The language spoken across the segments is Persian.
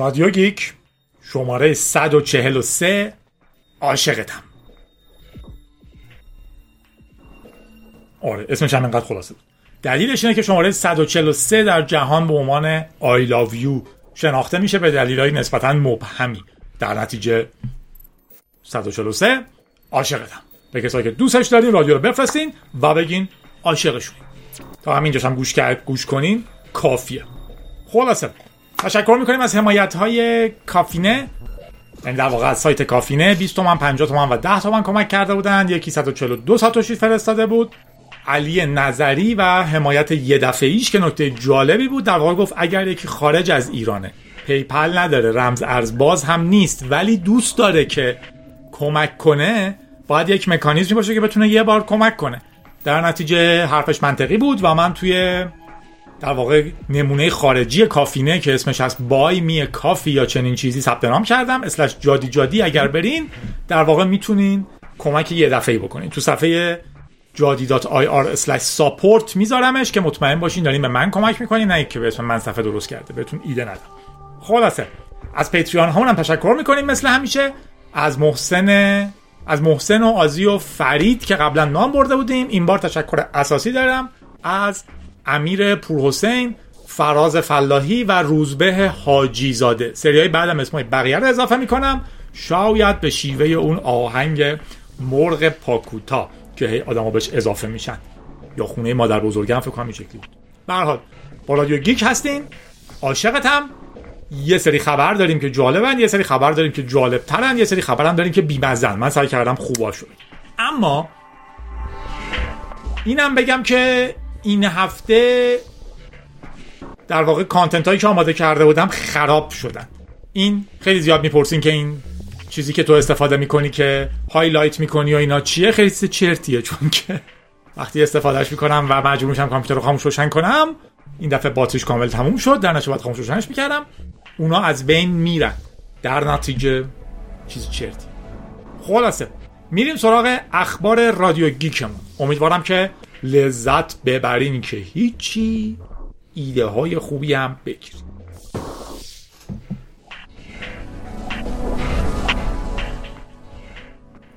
رادیو گیک شماره 143 عاشقتم. آره اسمش هم انقدر خلاصه بود. دلیلش اینه که شماره 143 در جهان به عنوان I love you شناخته میشه به دلیلهای نسبتا مبهمی. در نتیجه 143 عاشقتم. به کسایی که دوستش دارین رادیو رو بفرستین و بگین عاشقشونین. تا همینجاش هم گوش گوش کنین کافیه. خلاصه. تشکر می‌کنیم از حمایت های کافیته. یعنی در واقع از سایت کافیته 20 تومن 50 تومن و 10 تومن کمک کرده بودن. یکی 142 ساتوشی فرستاده بود. علی نظری و حمایت یه دفعه ایش که نکته جالبی بود. در واقع گفت اگر یکی خارج از ایرانه PayPal نداره رمز ارز باز هم نیست ولی دوست داره که کمک کنه باید یک مکانیزمی باشه که بتونه یه بار کمک کنه. در نتیجه حرفش منطقی بود و من توی در واقع نمونه خارجی کافینه که اسمش هست بای می کافی یا چنین چیزی ثبت نام کردم اسلش جادی جادی. اگر برین در واقع می‌تونین کمک یه دفعه بکنین. تو صفحه jadi.ir support میذارمش که مطمئن باشین دارین به من کمک می‌کنین نه که به اسم من صفحه درست کرده. بهتون ایده ندم. خلاصه از پیتریان همون هم تشکر می‌کنیم مثل همیشه. از محسن از محسن و آزی و فرید که قبلا نام برده بودیم. این بار تشکر اساسی دارم. از امیر پورحسین فراز فلاحی و روزبه حاجی زاده سریای بعدم اسمای بقیه رو اضافه می‌کنم. شاید به شیوه اون آهنگ مرغ پاکوتا که هی بهش اضافه میشن. یا خونه مادر بزرگم فکر کنم این شکلی بود. به حال با رادیو گیک هستین. عاشقتم یه سری خبر داریم که جالبن یه سری خبر داریم که جالب ترن یه سری خبر داریم که بیمزن. من سعی کردم خوباشو اما اینم بگم که این هفته در واقع content هایی که آماده کرده بودم خراب شدن. این خیلی زیاد می‌پرسین که این چیزی که تو استفاده می‌کنی که highlight می‌کنی و اینا چیه؟ خیلی چیز چرتیه چون که وقتی استفادهش می‌کنم و مجبور میشم کامپیوتر رو خاموش روشن کنم این دفعه باتریش کامل تموم شد در نتیجه باید خاموش روشنش می‌کردم. اونا از بین میرن. در نتیجه چیز چرتی خلاصه میریم سراغ اخبار رادیو گیکمون. امیدوارم که لذت ببرین که هیچی ایده های خوبی هم بگیرید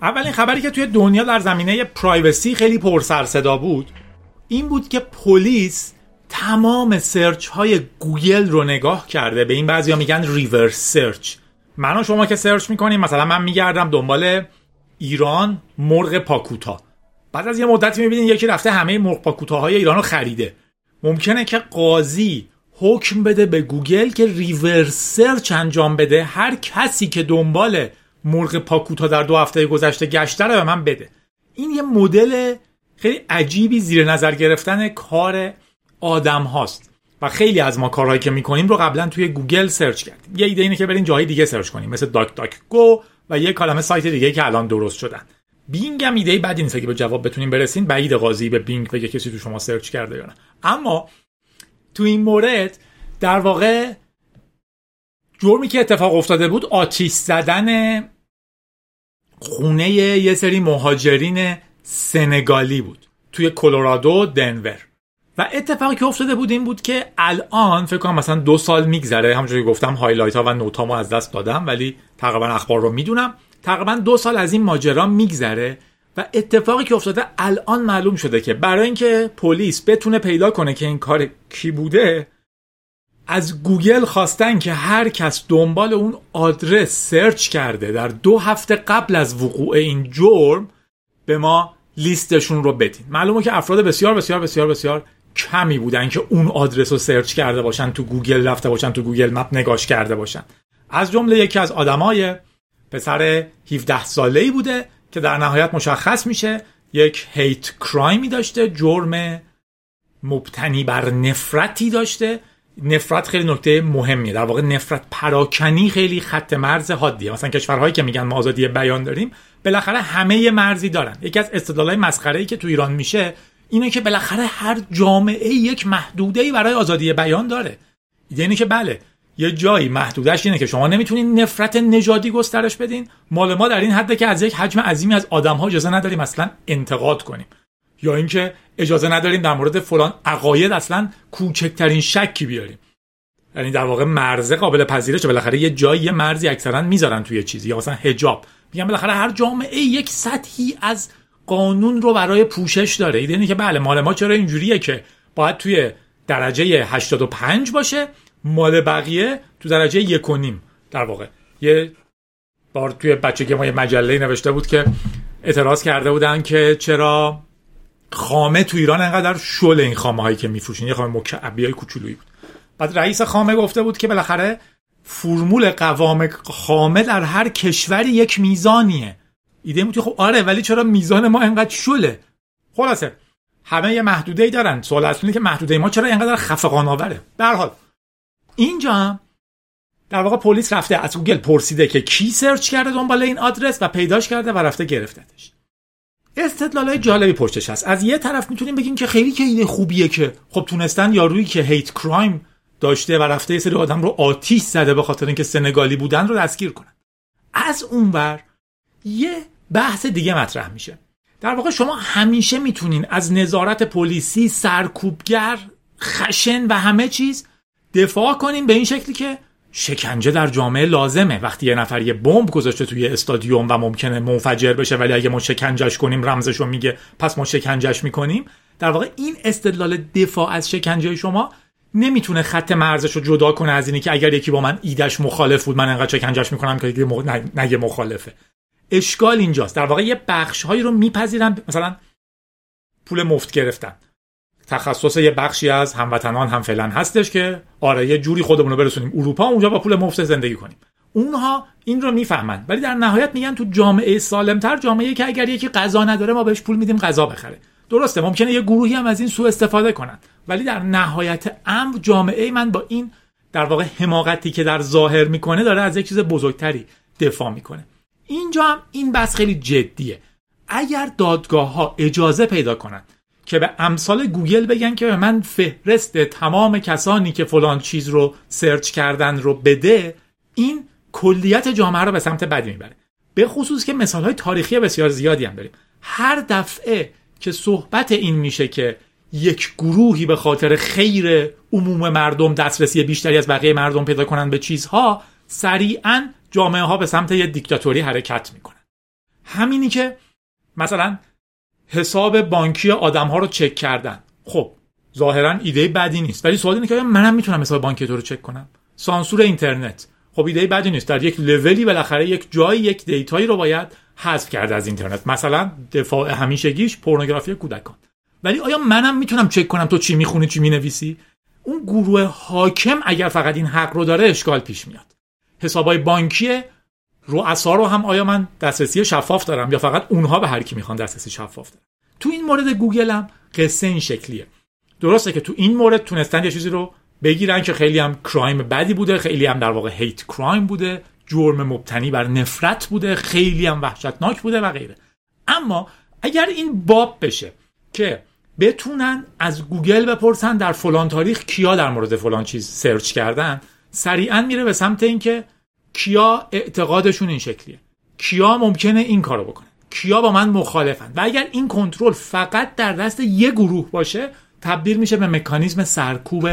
اولین خبری که توی دنیا در زمینه پرایوسی خیلی پر سر صدا بود این بود که پلیس تمام search های گوگل رو نگاه کرده. به این بعضیا میگن reverse search. من شما که search می‌کنیم مثلا من میگردم دنبال ایران مرغ پاکوتا. بعد از یه مدتی می‌بینین یکی رفته همه مرغ پاکوتاهای ایران رو خریده. ممکنه که قاضی حکم بده به گوگل که reverse search انجام بده. هر کسی که دنبال مرغ پاکوتا در دو هفته گذشته گشته رو به من بده. این یه مدل خیلی عجیبی زیر نظر گرفتن کار آدم هاست. و خیلی از ما کارهایی که می‌کنیم رو قبلا توی گوگل search کردیم. یه ایده اینه که برین جاهای دیگه search کنیم. مثل DuckDuckGo و یه عالمه سایت دیگه که الان درست شدن. بینگ هم ایده بدی نیست که به جواب بتونیم برسین بعید قاضی به بینگ بگه کسی تو شما search کرده یا نه. اما تو این مورد در واقع جرمی که اتفاق افتاده بود آتیش زدن خونه یه سری مهاجرین سنگالی بود توی کلرادو دنور. و اتفاقی که افتاده بود این بود که الان فکر کنم مثلا دو سال میگذره همونجوری گفتم highlight ها و note ها از دست دادم ولی تقریبا اخبار رو می‌دونم. تقریبا دو سال از این ماجرا میگذره و اتفاقی که افتاده الان معلوم شده که برای اینکه پلیس بتونه پیدا کنه که این کار کی بوده از گوگل خواستن که هر کس دنبال اون آدرس search کرده در دو هفته قبل از وقوع این جرم به ما لیستشون رو بدین. معلومه که افراد بسیار بسیار بسیار بسیار کمی بودن که اون آدرس رو search کرده باشن تو گوگل رفته باشن تو Google Map نگاش کرده باشن. از جمله یکی از آدمای پسر 17 ساله ای بوده که در نهایت مشخص میشه یک hate crime ی داشته جرم مبتنی بر نفرتی داشته. نفرت خیلی نکته مهمیه. در واقع نفرت پراکنی خیلی خط مرز حادیه. مثلا کشورهایی که میگن ما آزادی بیان داریم بالاخره همه مرزی دارن. یکی از استدلالای مسخره ای که تو ایران میشه اینه که بالاخره هر جامعه یک محدوده ای برای آزادی بیان داره. یعنی که بله یه جایی محدودش اینه که شما نمی‌تونین نفرت نژادی گسترش بدین. مال ما در این حده که از یک حجم عظیمی از آدم ها اجازه نداریم اصلا انتقاد کنیم. یا اینکه اجازه نداریم در مورد فلان عقاید اصلا کوچکترین شکی بیاریم. یعنی در واقع مرزه قابل پذیرشه. بالاخره یه جایی یه مرزی اکثرا می‌ذارن توی چیزی. یا مثلا حجاب. میگن بالاخره هر جامعه یک سطحی از قانون رو برای پوشش داره. اینه که بله مال ما چرا اینجوریه که باید توی درجه 85 باشه؟ مال بقیه تو درجه یک و نیم. در واقع. یه بار توی بچگی ما یه مجله نوشته بود که اعتراض کرده بودن که چرا خامه تو ایران انقدر شل این خامه هایی که میفروشین یه خامه مکعبی های کوچولویی بود. بعد رئیس خامه گفته بود که بالاخره فرمول قوام خامه در هر کشوری یک میزانیه. ایده بود خب آره ولی چرا میزان ما انقدر شله؟ خلاصه همه یه محدوده دارن. سوال اصلی که محدوده ما چرا انقدر خفقان آوره به حال اینجا هم. در واقع پلیس رفته از گوگل پرسیده که کی search کرده دنبال این آدرس و پیداش کرده و رفته گرفتتش. استدلال های جالبی پشتش هست. از یه طرف می‌تونیم بگیم که خیلی که ایده خوبیه که خب تونستن یارویی که hate crime داشته و رفته یه سری آدم رو آتیش زده به خاطر اینکه سنگالی بودن رو دستگیر کنن. از اونور یه بحث دیگه مطرح میشه. در واقع شما همیشه می‌تونین از نظارت پلیسی سرکوبگر خشن و همه چیز دفاع کنین به این شکلی که شکنجه در جامعه لازمه. وقتی یه نفر یه بمب گذاشته توی استادیوم و ممکنه منفجر بشه ولی اگه ما شکنجش کنیم رمزشو میگه پس ما شکنجش می‌کنیم. در واقع این استدلال دفاع از شکنجه شما نمی‌تونه خط مرزش رو جدا کنه از اینی که اگر یکی با من ایدش مخالف بود من انقدر شکنجش می‌کنم که نگه مخالفه. اشکال اینجاست. در واقع یه بخش هایی رو میپذیرن مثلا پول مفت گرفتن. تخصص یه بخشی از هموطنان هم فعلا هستش که آره یه جوری خودمون رو برسونیم اروپا اونجا با پول مفت زندگی کنیم. اونها این رو می‌فهمن. ولی در نهایت میگن تو جامعه سالمتر جامعه که اگر یکی غذا نداره ما بهش پول میدیم غذا بخره. درسته ممکنه یه گروهی هم از این سوء استفاده کنن. ولی در نهایت امر جامعه من با این در واقع حماقتی که در ظاهر می‌کنه داره از یک چیز بزرگتری دفاع می‌کنه. اینجا هم این بحث خیلی جدیه. اگر دادگاه ها اجازه پیدا کنن که به امثال گوگل بگن که من فهرست تمام کسانی که فلان چیز رو search کردن رو بده این کلیت جامعه رو به سمت بدی می‌بره. به خصوص که مثال های تاریخی بسیار زیادی هم داریم. هر دفعه که صحبت این میشه که یک گروهی به خاطر خیر عموم مردم دسترسی بیشتری از بقیه مردم پیدا کنن به چیزها سریعا جامعه ها به سمت یه دیکتاتوری حرکت می‌کنن. همینی که مثلا حساب بانکی آدم ها رو چک کردن. خب ظاهرا ایده بدی نیست. ولی سوال اینه که منم می‌تونم حساب بانکی تو رو چک کنم؟ سانسور اینترنت. خب ایده بدی نیست. در یک لولی بالاخره یک جایی یک data یی رو باید حذف کرد از اینترنت. مثلا دفاع همیشگیش پورنوگرافی کودکان. ولی آیا منم می‌تونم چک کنم تو چی می‌خونی چی می‌نویسی؟ اون گروه حاکم اگر فقط این حق رو داره اشکال پیش میاد. حسابای بانکی رؤسا رو هم آیا من دسترسی شفاف دارم یا فقط اونها به هر کی می‌خوان دسترسی شفاف دارم تو این مورد گوگل هم قصه این شکلیه. درسته که تو این مورد تونستن یه چیزی رو بگیرن که خیلی هم crime بدی بوده خیلی هم در واقع hate crime بوده جرم مبتنی بر نفرت بوده خیلی هم وحشتناک بوده و غیره. اما اگر این باب بشه که بتونن از گوگل بپرسن در فلان تاریخ کیا در مورد فلان چیز search کردن سریعا میره به سمت اینکه کیا اعتقادشون این شکلیه. کیا ممکنه این کارو بکنه. کیا با من مخالفن. و اگر این کنترل فقط در دست یه گروه باشه تبدیل میشه به مکانیزم سرکوب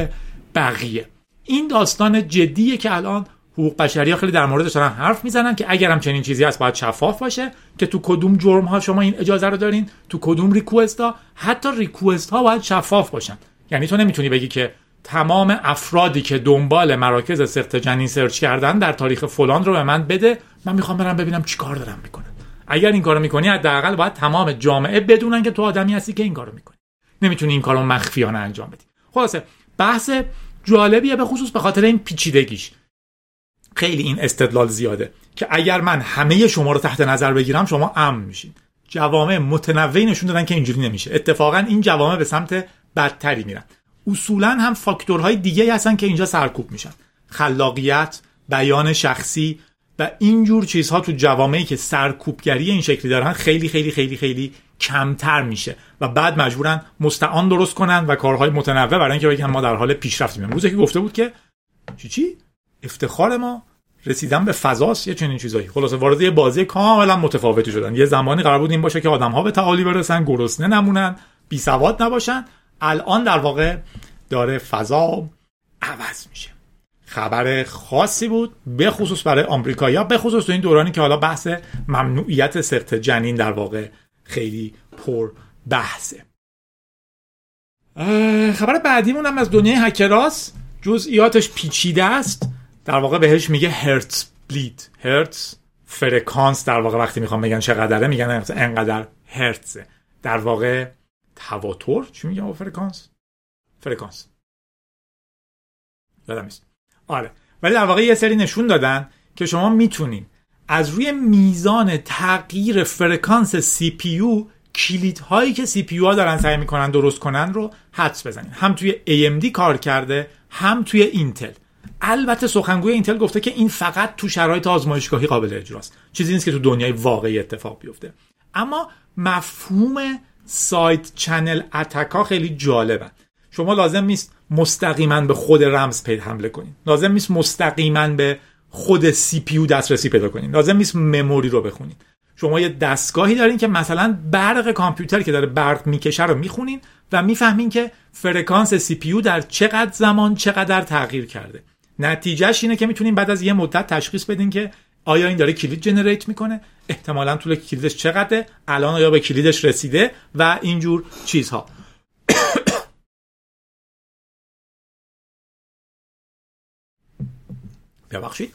بقیه. این داستان جدیه که الان حقوق بشری خیلی در موردش دارن حرف می‌زنن که اگر هم چنین چیزی هست باید شفاف باشه که تو کدوم جرم ها شما این اجازه رو دارین تو کدوم ریکوست ها. حتی ریکوست ها باید شفاف باشن. یعنی تو نمی‌تونی بگی که تمام افرادی که دنبال مراکز سخت جنین سرچ کردن در تاریخ فلان رو به من بده من می‌خوام برم ببینم چیکار دارم می‌کنن. اگر این کارو می‌کنی حداقل باید تمام جامعه بدونن که تو آدمی هستی که این کارو می‌کنی. نمی‌تونی این کارو مخفیانه انجام بدی. خلاصه بحث جالبیه به خصوص به خاطر این پیچیدگیش. خیلی این استدلال زیاده که اگر من همه شما رو تحت نظر بگیرم شما امن میشین. جوامع متنوعی نشون دادن که اینجوری نمیشه. اتفاقا این جوامع به سمت بدتری میرن. اصولا هم فاکتورهای دیگه هستن که اینجا سرکوب میشن. خلاقیت بیان شخصی و اینجور چیزها تو جوامعی که سرکوبگری این شکلی دارن خیلی خیلی خیلی خیلی کمتر میشه و بعد مجبورن مستعان درست کنن و کارهای متنوع برای اینکه بگن ما در حال پیشرفتیم روزی که گفته بود که چی چی؟ افتخار ما رسیدن به فضاست یه چنین چیزایی. خلاصه وارد یه بازی کاملا متفاوتی شدن. یه زمانی قرار بود این باشه که آدم ها به تعالی برسن گرسنه نمونن بی سواد نباشن الان در واقع داره فضا عوض میشه. خبر خاصی بود به خصوص برای آمریکایی‌ها به خصوص تو این دورانی که حالا بحث ممنوعیت سقط جنین در واقع خیلی پر بحثه. خبر بعدیمون هم از دنیای هکراس. جزئیاتش پیچیده است. در واقع بهش میگه Hertzbleed هرتز فرکانس در واقع وقتی می‌خوام بگن چقدره میگن انقدر هرتز در واقع تواتر چی میگم فرکانس؟ فرکانس. یادم نیست. آره. ولی در واقع یه سری نشون دادن که شما می‌تونین از روی میزان تغییر فرکانس CPU کلید هایی که CPU ها دارن سعی می‌کنن درست کنن رو حدس بزنین. هم توی AMD کار کرده هم توی اینتل. البته سخنگوی اینتل گفته که این فقط تو شرایط آزمایشگاهی قابل اجراست. چیزی نیست که تو دنیای واقعی اتفاق بیفته. اما مفهوم side channel attack ا خیلی جالبه شما لازم نیست مستقیما به خود رمز پید حمله کنید لازم نیست مستقیما به خود CPU دسترسی پیدا کنید لازم نیست memory رو بخونید شما یه دستگاهی دارین که مثلا برق کامپیوتر که داره برق می‌کشه رو می‌خونین و می‌فهمین که فرکانس CPU در چقدر زمان چقدر تغییر کرده. نتیجهش اینه که می‌تونین بعد از یه مدت تشخیص بدین که آیا این داره کلید generate می‌کنه؟ احتمالا طول کلیدش چقدره؟ الان آیا به کلیدش رسیده؟ و اینجور چیزها. ببخشید.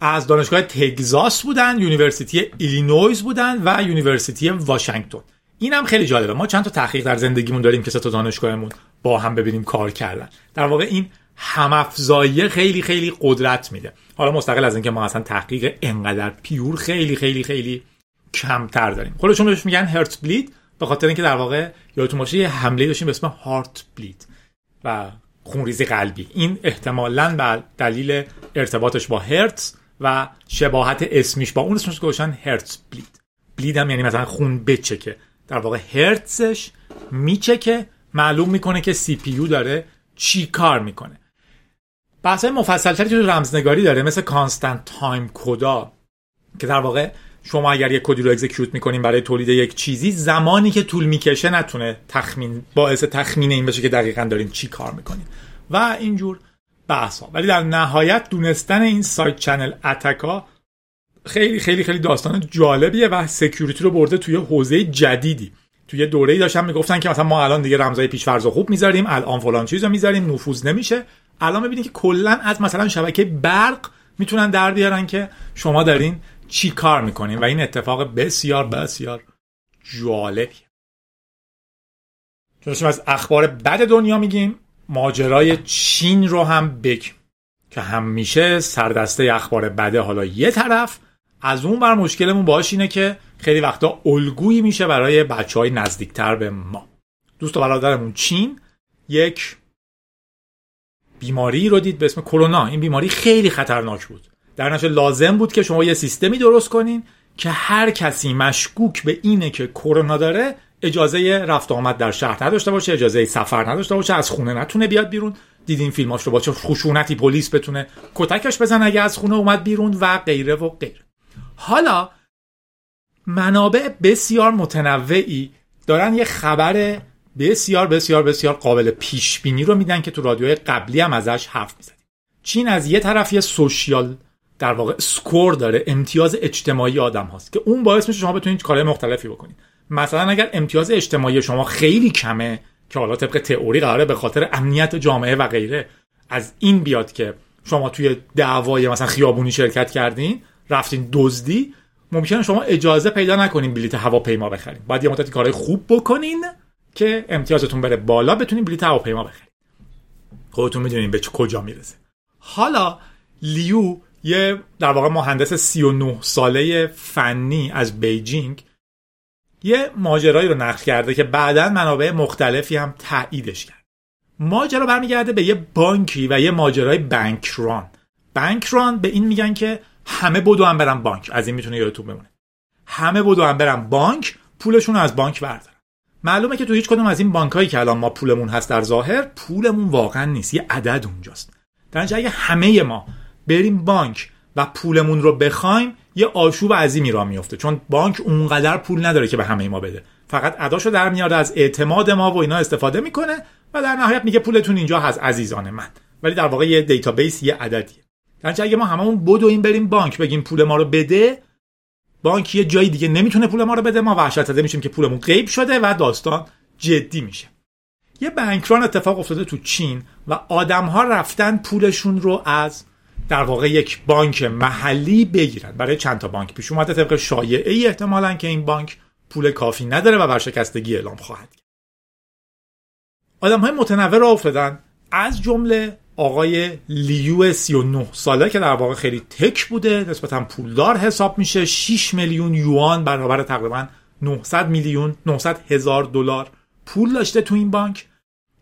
از دانشگاه تگزاس بودن University Illinois بودن و University واشنگتن. این هم خیلی جالبه. ما چند تا تحقیق در زندگیمون داریم که سه تا دانشگاهمون با هم ببینیم کار کردن. در واقع این همافزایی خیلی خیلی قدرت میده. حالا مستقل از اینکه ما اصلا تحقیق انقدر pure خیلی خیلی خیلی کمتر داریم. خودشون بهش میگن Hertzbleed به خاطر اینکه در واقع یادتون باشه یه حمله داشتیم به اسم Heartbleed و خونریزی قلبی. این احتمالا به دلیل ارتباطش با هرتز و شباهت اسمیش با اون اسمش گذاشتن Hertzbleed. bleed هم یعنی مثلا خون بچکه. در واقع هرتزش میچکه معلوم می‌کنه که CPU داره چی کار می‌کنه. بحث مفصلتری تو رمزنگاری داره مثل constant time code ا که در واقع شما اگر یک کدی رو execute می‌کنین برای تولید یک چیزی زمانی که طول می‌کشه نتونه تخمین باعث تخمین این بشه که دقیقا دارین چی کار می‌کنین. و اینجور بحث ولی در نهایت دونستن این side channel attack ا خیلی خیلی خیلی داستان جالبیه و security رو برده توی حوزه جدیدی. توی دوره‌ای داشتن می‌گفتن که مثلا ما الان دیگه رمزای پیش‌فرض خوب می‌ذاریم الان فلان چیزو می‌ذاریم نفوذ نمیشه. الان ببینید که کلا از مثلا شبکه برق می‌تونن در بیارن که شما دارین چی کار می‌کنین؟ و این اتفاق بسیار بسیار جالبیه چون از اخبار بد دنیا میگیم. ماجرای چین رو هم بگیم. که همیشه سردسته اخبار بده حالا یه طرف از اون بر مشکلمون باش اینه که خیلی وقتا الگویی میشه برای بچه های نزدیکتر به ما. دوست و برادرمون چین یک بیماری رو دید به اسم کرونا. این بیماری خیلی خطرناک بود. در نشه لازم بود که شما یه سیستمی درست کنین که هر کسی مشکوک به اینه که کرونا داره اجازه رفت آمد در شهر نداشته باشه اجازه سفر نداشته باشه از خونه نتونه بیاد بیرون. دیدین فیلماش رو با چه خشونتی پلیس بتونه کتکش بزن اگه از خونه اومد بیرون و غیره و غیره. حالا منابع بسیار متنوعی دارن یه خبر بسیار بسیار بسیار قابل پیش بینی رو میدن که تو رادیوهای قبلی هم ازش حرف می‌زدیم چین از یه طرف یه سوشیال در واقع سکور داره امتیاز اجتماعی آدم هاست که اون باعث میشه شما بتونید کارهای مختلفی بکنید. مثلا اگر امتیاز اجتماعی شما خیلی کمه که حالا طبق تئوری قراره به خاطر امنیت جامعه و غیره از این بیاد که شما توی دعوای مثلا خیابونی شرکت کردین رفتین دزدی ممکنه شما اجازه پیدا نکنین بلیت هواپیما بخرین. باید یه مدتی کارهای خوب بکنین که امتیازتون بره بالا بتونین بلیت هواپیما بخرین خودتون می‌دونین به کجا می‌رسه. حالا لیو یه در واقع مهندس 39 ساله فنی از بیجینگ یه ماجرایی رو نقل کرده که بعدا منابع مختلفی هم تاییدش کرد. ماجرا برمیگرده به یه بانکی و یه ماجرای بانک ران. بانک ران به این میگن که همه بدو هم برن بانک. از این می‌تونه یادتون بمونه. همه بدو هم برن بانک پولشون رو از بانک بردارن. معلومه که تو هیچ کدوم از این بانک که الان ما پولمون هست در ظاهر پولمون واقعا نیست. یه عدد اونجاست. در اگه همه ما بریم بانک و پولمون رو بخوایم یه آشوب عظیمی را میفته چون بانک اونقدر پول نداره که به همه ما بده. فقط اداشو در میاره از اعتماد ما و اینا استفاده می‌کنه و در نهایت میگه پولتون اینجا هست عزیزان من. ولی در واقع یه database یه عددیه. در اگه ما هممون بدویم بریم بانک بگیم پول ما رو بده بانک یه جای دیگه نمی‌تونه پول ما رو بده ما وحشت زده میشیم که پولمون غیب شده و داستان جدی میشه. یه بانکران اتفاق افتاده تو چین و آدم ها رفتن پولشون رو از در واقع یک بانک محلی بگیرن. برای چند تا بانک پیش اومده طبق شایعه ای احتمالا که این بانک پول کافی نداره و ورشکستگی اعلام خواهد کرد. آدم های متنوع را افتادن. از جمله آقای لیو 39 ساله که در واقع خیلی تک بوده نسبتا پولدار حساب میشه. 6 میلیون یوان برابر تقریبا 900 میلیون 900 هزار دلار پول داشته تو این بانک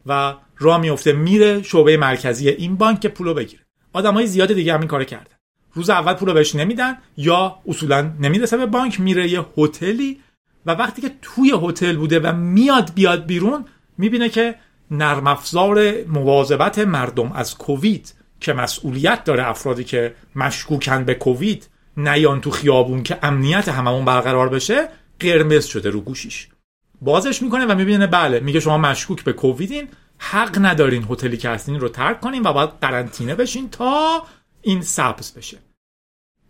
و راه میفته میره شعبه مرکزی این بانک که پولو بگیره. های زیاد دیگه هم این کار کردن روز اول پولو بهش نمیدن یا اصولا نمی‌رسه به بانک میره یه هتلی و وقتی که توی هتل بوده و میاد بیاد بیرون می‌بینه که نرم افزار مواظبت مردم از کووید که مسئولیت داره افرادی که مشکوکن به کووید نیان تو خیابون که امنیت هممون برقرار بشه قرمز شده رو گوشیش. بازش می‌کنه و می‌بینه بله میگه شما مشکوک به کوویدین حق ندارین هتلی که هستین رو ترک کنین و باید قرنطینه بشین تا این سبز بشه.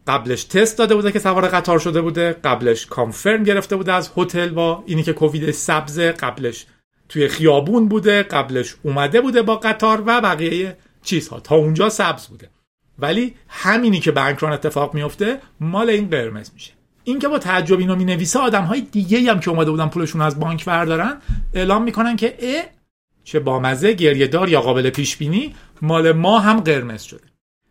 قبلش تست داده بوده که سوار قطار شده بوده قبلش کانفرم گرفته بوده از هتل با اینی که کووید سبز قبلش توی خیابون بوده قبلش اومده بوده با قطار و بقیه چیزها. تا اونجا سبز بوده. ولی همینی که بانکران اتفاق میفته مال این قرمز میشه. این که با تعجب اینو می نویسه آدم های دیگه هم که اومده بودن پولشون از بانک بردارن اعلام می‌کنن که اه چه بامزه گریه دار یا قابل پیش بینی مال ما هم قرمز شده.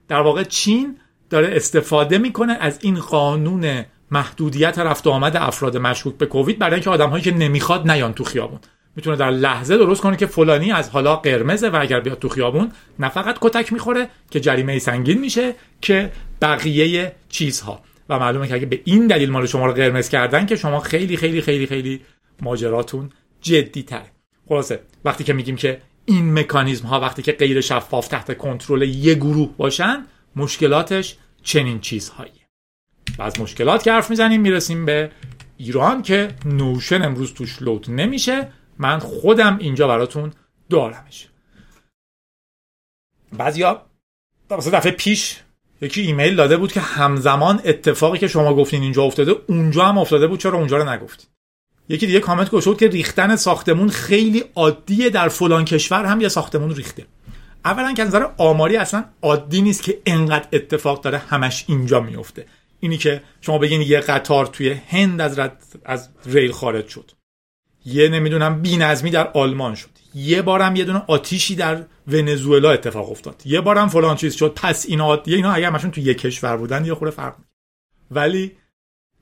در واقع چین داره استفاده می‌کنه از این قانون محدودیت رفت و آمد افراد مشکوک به کووید برای اینکه آدمهایی که نمی‌خواد نیان تو خیابون. می‌تونه در لحظه درست کنه که فلانی از حالا قرمزه و اگر بیاد تو خیابون نه فقط کتک می‌خوره که جریمه سنگین میشه که بقیه چیزها. و معلومه که اگه به این دلیل مال شما رو قرمز کردن که شما خیلی خیلی خیلی خیلی ماجراتون جدی تره خلاصه وقتی که میگیم که این مکانیزم ها وقتی که غیر شفاف تحت کنترل یه گروه باشن مشکلاتش چنین چیزهایی و از مشکلات که حرف می‌زنیم می‌رسیم به ایران که نوشن امروز توش لود نمیشه. من خودم اینجا براتون دارمش. بعضیا مثلا دفعه پیش یکی ایمیل داده بود که همزمان اتفاقی که شما گفتین اینجا افتاده اونجا هم افتاده بود چرا اونجا رو نگفتین؟ یکی دیگه کامنت گذاشت که ریختن ساختمون خیلی عادیه در فلان کشور هم یه ساختمون ریخته. اولا که نظر آماری اصلا عادی نیست که انقدر اتفاق داره همش اینجا میفته. اینی که شما بگین یه قطار توی هند از, از ریل خارج شد. یه نمی‌دونم بینظمی در آلمان شد. یه بارم یه دونه آتیشی در ونزوئلا اتفاق افتاد. یه بارم فلان چیز شد پس اینا اینا اگر مشون تو یه کشور بودن یه خورده فرق ولی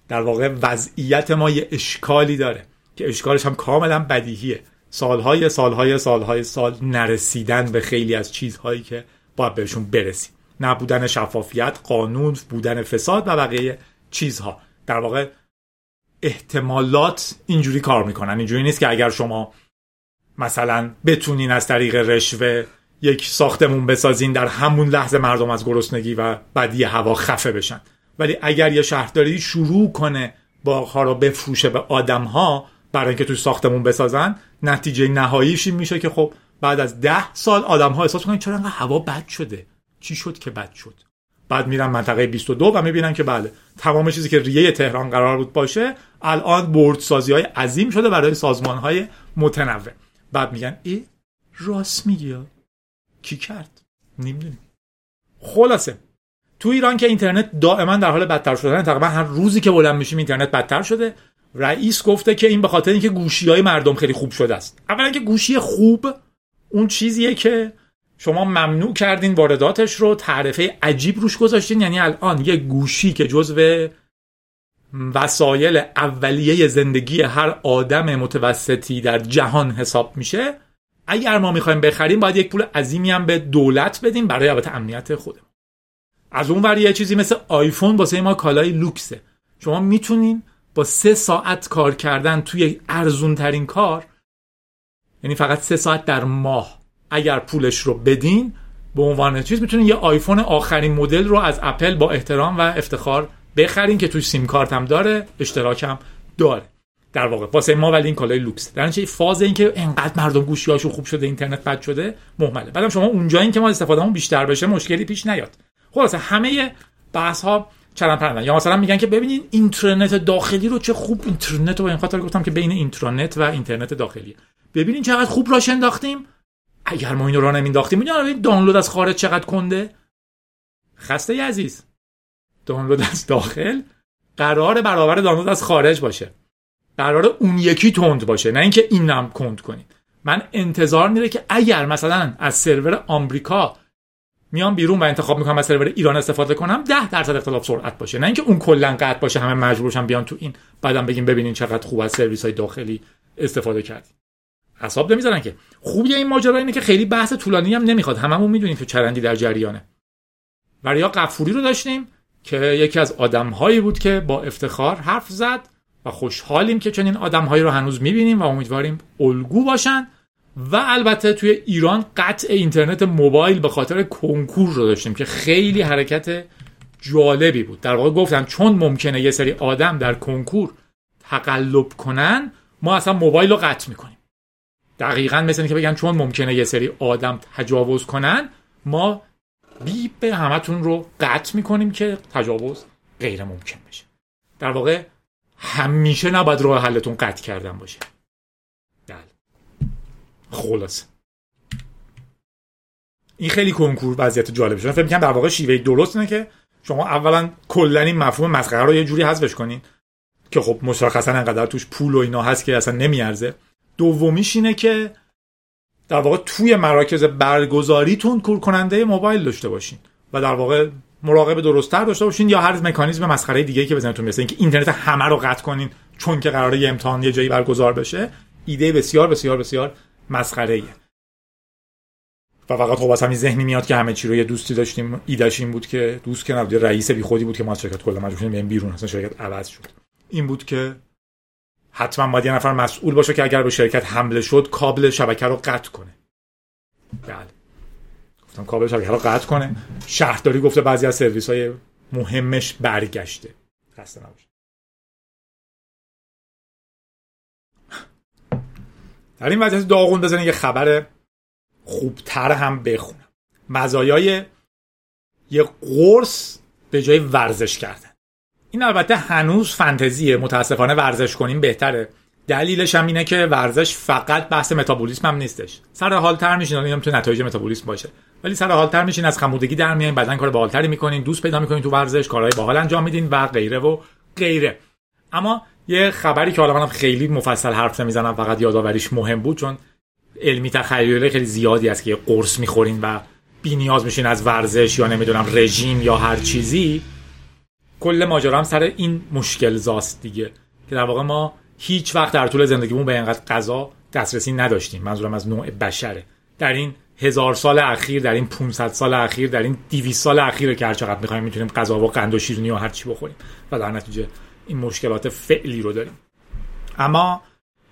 در واقع وضعیت ما یه اشکالی داره که اشکالش هم کاملا بدیهیه. سالهای سالهای سالهای سال نرسیدن به خیلی از چیزهایی که باید بهشون برسیم. نبودن شفافیت قانون بودن فساد و بقیه چیزها. در واقع احتمالات اینجوری کار می‌کنن. اینجوری نیست که اگر شما مثلا بتونین از طریق رشوه یک ساختمون بسازین در همون لحظه مردم از گرسنگی و بدی هوا خفه بشن. ولی اگر یه شهرداری شروع کنه باغها رو بفروشه به آدمها برای اینکه توی ساختمون بسازن نتیجه نهاییش این میشه که خب بعد از ده سال آدم ها احساس کنن چرا انقدر هوا بد شده؟ چی شد که بد شد؟ بعد میرن منطقه 22 و می‌بینن که بله تمام چیزی که ریه تهران قرار بود باشه الان بردسازی های عظیم شده برای سازمان های متنوع. بعد میگن ای راست میگی کی کرد؟ نمی‌دونیم. خلاصه تو ایران که اینترنت دائما در حال بدتر شدن تقریبا هر روزی که بلند میشیم اینترنت بدتر شده. رئیس گفته که این به خاطر اینکه گوشی های مردم خیلی خوب شده است. اولا که گوشی خوب اون چیزیه که شما ممنوع کردین وارداتش رو تعرفه عجیب روش گذاشتین یعنی الان یه گوشی که جزو وسایل اولیه زندگی هر آدم متوسطی در جهان حساب میشه اگر ما می‌خوایم بخریم باید یک پول عظیمی هم به دولت بدیم برای البته امنیت خودمون. از اون ور یه چیزی مثل آیفون واسه ما کالای لوکسه. شما می‌تونین با سه ساعت کار کردن توی ارزون ترین کار یعنی فقط سه ساعت در ماه اگر پولش رو بدین به عنوان چیز می‌تونین یه آیفون آخرین مدل رو از اپل با احترام و افتخار بخرین که توی سیم کارت هم داره اشتراک هم داره. در واقع واسه ما ولی این کالای لوکس. در این فاز این که انقدر مردم گوشیاشون خوب شده اینترنت بد شده محمله. بعدم شما اونجا این که ما استفادهمون بیشتر بشه مشکلی پیش نیاد. خلاصه همه بحث ها چرا پرندن. یا مثلا میگن که ببینین اینترنت داخلی رو چه خوب اینترنت رو این خاطر گفتم که بین اینترنت و اینترنت داخلی ببینین چقدر خوب راش انداختیم. اگر ما اینو را نمینداختیم می‌دونید دانلود از خارج چقدر کنده؟ خسته عزیز. دانلود از داخل قرار برابر دانلود از خارج باشه. قرار اون یکی تند باشه نه اینکه این هم کند کنید من انتظار میره که اگر مثلا از سرور آمریکا میام بیرون و انتخاب می‌کنم از سرور ایران استفاده کنم 10 درصد اختلاف سرعت باشه. نه اینکه اون کلا قطع باشه همه مجبورشن بیان تو این بعدم بگیم ببینین چقدر خوب از سرویس های داخلی استفاده کردیم. حساب نمی‌زنن که. خوبی این ماجرا اینه که خیلی بحث طولانی هم نمی‌خواد. هممون می‌دونیم که چرندی در جریانه. وریا قفوری رو داشتیم که یکی از آدمهایی بود که با افتخار حرف زد و خوشحالیم که چنین آدمهایی رو هنوز می‌بینیم و امیدواریم الگو باشن. و البته توی ایران قطع اینترنت موبایل به خاطر کنکور رو داشتیم که خیلی حرکت جالبی بود. در واقع گفتم چون ممکنه یه سری آدم در کنکور تقلب کنن ما اصلا موبایل رو قطع می‌کنیم. دقیقا مثل که بگن چون ممکنه یه سری آدم تجاوز کنن ما بیپ همتون رو قطع می‌کنیم که تجاوز غیر ممکن بشه. در واقع همیشه نباید راه حلتون قطع کردن باشه. بله. خلاص این خیلی کنکور وضعیت جالب شده. فکر می‌کنم در واقع شیوه درست اینه که شما اولا کلا این مفهوم مسخره رو یه جوری حذفش کنین که خب مشخصا انقدر توش پول و اینا هست که اصلا نمیارزه. دومیش اینه که در واقع توی مراکز برگزاریتون کور کننده موبایل داشته باشین و در واقع مراقب درستتر داشته باشین یا هر مکانیزم مسخره دیگه که بزنتون مثل اینکه اینترنت همه رو قطع کنین چون که قراره یه امتحان یه جایی برگزار بشه ایده بسیار بسیار بسیار مسخره ایه و فقط خب از همین ذهنی میاد که همه چی رو یه دوستی داشتیم ایدهش این بود که دوست که نبود رئیس بی خودی بود که ما از شرکت کلا مجبور شدیم بیرون اصلا شرکت عوض شد. این بود که حتما باید یه نفر مسئول باشه که اگر به شرکت حمله شد کابل شبکه رو قطع کنه. بله. گفتم کابل شبکه رو قطع کنه. شهرداری گفته بعضی از سرویس های مهمش برگشته. خسته نباشه در این وضعیت داغون بزنین یه خبر خوبتر هم بخونم. مزایای یه قرص به جای ورزش کردن. این البته هنوز فنتزیه متاسفانه ورزش کنیم بهتره. دلیلش هم اینه که ورزش فقط بحث متابولیسم هم نیستش. سر حال تر میشین هم تو نتایج متابولیسم باشه. ولی سر حال تر میشین از خمودگی در میایین بدن کار بالتری می‌کنین دوست پیدا می‌کنین تو ورزش کارهای باحال انجام میدین و غیره و غیره. اما یه خبری که حالا منم خیلی مفصل حرف نمی‌زنم فقط یادآوریش مهم بود چون علمی تخیلی خیلی زیادی است که قرص می‌خورین و بی نیاز میشین از ورزش یا نمی‌دونم رژیم یا هر چیزی. کل ماجرا هم سر این مشکل زاست دیگه. که در واقع ما هیچ وقت در طول زندگیمون به اینقدر غذا دسترسی نداشتیم. منظورم از نوع بشره. در این هزار سال اخیر در این 500 سال اخیر در این 200 سال اخیر که هر چقدر می‌خوایم می‌تونیم غذا و قند و شیرینی و هر چی بخوریم و در نتیجه این مشکلات فعلی رو داریم. اما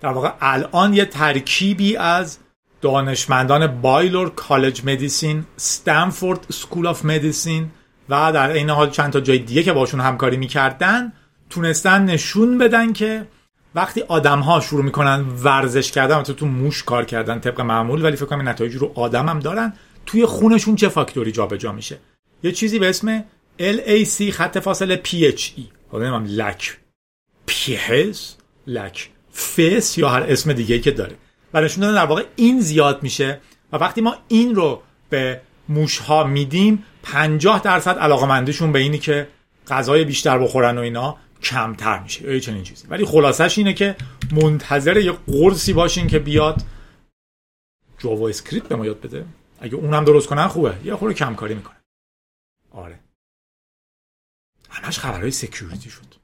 در واقع الان یه ترکیبی از دانشمندان Baylor College Medicine Stanford School of Medicine و در این حال چند تا جای دیگه که باشون همکاری می‌کردن تونستن نشون بدن که وقتی آدم ها شروع می‌کنن ورزش کردن تو تو موش کار کردن طبق معمول ولی فکر کنم نتایج رو آدم هم دارن توی خونشون چه فاکتوری جابجا میشه؟ یه چیزی به اسم LAC خط فاصله PHE حالا نمیم لک. پیهس لک. فیس یا هر اسم دیگه که داره. و نشون دادن در واقع این زیاد میشه. و وقتی ما این رو به موش ها میدیم 50 درصد علاقمندیشون به اینی که غذای بیشتر بخورن و اینا کمتر میشه. یا چنین چیزی. ولی خلاصش اینه که منتظر یه قرصی باشین که بیاد JavaScript به ما یاد بده. اگه اونم درست کنن خوبه. یه خورده کم کاری می‌کنه. آره. همش خبرهای security شد.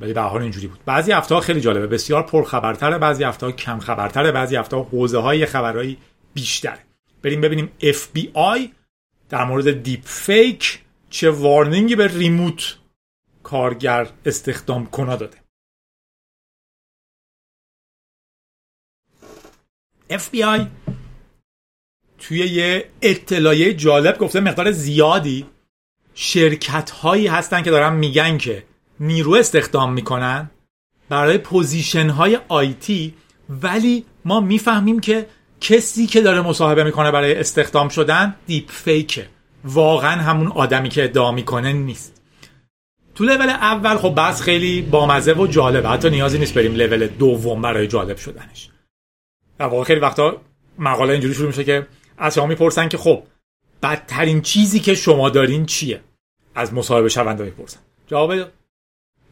ولی به حال اینجوری بود. بعضی هفته خیلی جالبه. بسیار پر خبرتره بعضی هفته کم خبرتره بعضی هفته حوزه های خبرهایی بیشتره. بریم ببینیم FBI در مورد دیپ فیک چه warning ی به remote کارگر استخدام کنا داده. FBI توی یه اطلاعیه جالب گفته مقدار زیادی شرکت هایی هستن که دارن میگن که نیرو استخدام می‌کنن برای position های IT ولی ما می‌فهمیم که کسی که داره مصاحبه می‌کنه برای استخدام شدن دیپ فیکه واقعا همون آدمی که ادعا می‌کنه نیست. تو لول اول خب بس خیلی بامزه و جالبه. حتی نیازی نیست بریم لول دوم برای جالب شدنش. در واقع خیلی وقتا مقاله اینجوری شروع میشه که از شما می‌پرسن که خب بدترین چیزی که شما دارین چیه؟ از مصاحبه شونده می‌پرسن. جواب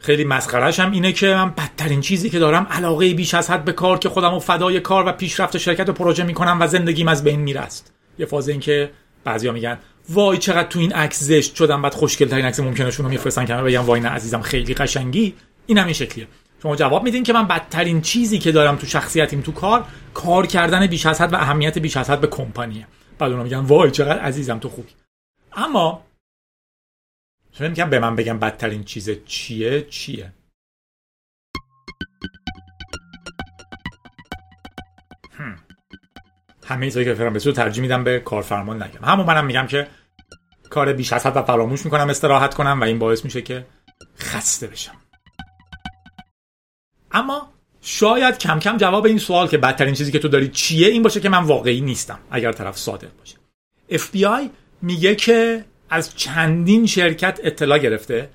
خیلی مسخرش هم اینه که من بدترین چیزی که دارم علاقه بیش از حد به کار که خودم و فدای کار و پیشرفت شرکت و پروژه می‌کنم و زندگیم از بین میرست یه فاز این که بعضیا میگن وای چقدر تو این عکس زشت شدم. بعد خوشگل ترین عکس ممکنشون رو میفرستن که بگم وای نه عزیزم خیلی قشنگی. این هم این شکلیه. شما جواب میدین که من بدترین چیزی که دارم تو شخصیتیم تو کار کار کردن بیش از حد و اهمیت بیش از حد به کمپانیه. بعد اونا میگن وای چقدر عزیزم تو خوبی. اما شما میگم به من بگم بدترین چیز چیه؟ چیه؟ همه چیزایی که فرام ترجیح میدم به کارفرمام نگم. همون منم میگم که کار بیش از حد و فراموش می‌کنم استراحت کنم و این باعث میشه که خسته بشم. اما شاید کم کم جواب این سوال که بدترین چیزی که تو داری چیه این باشه که من واقعی نیستم اگر طرف صادق باشه. FBI میگه که از چندین شرکت اطلاع گرفته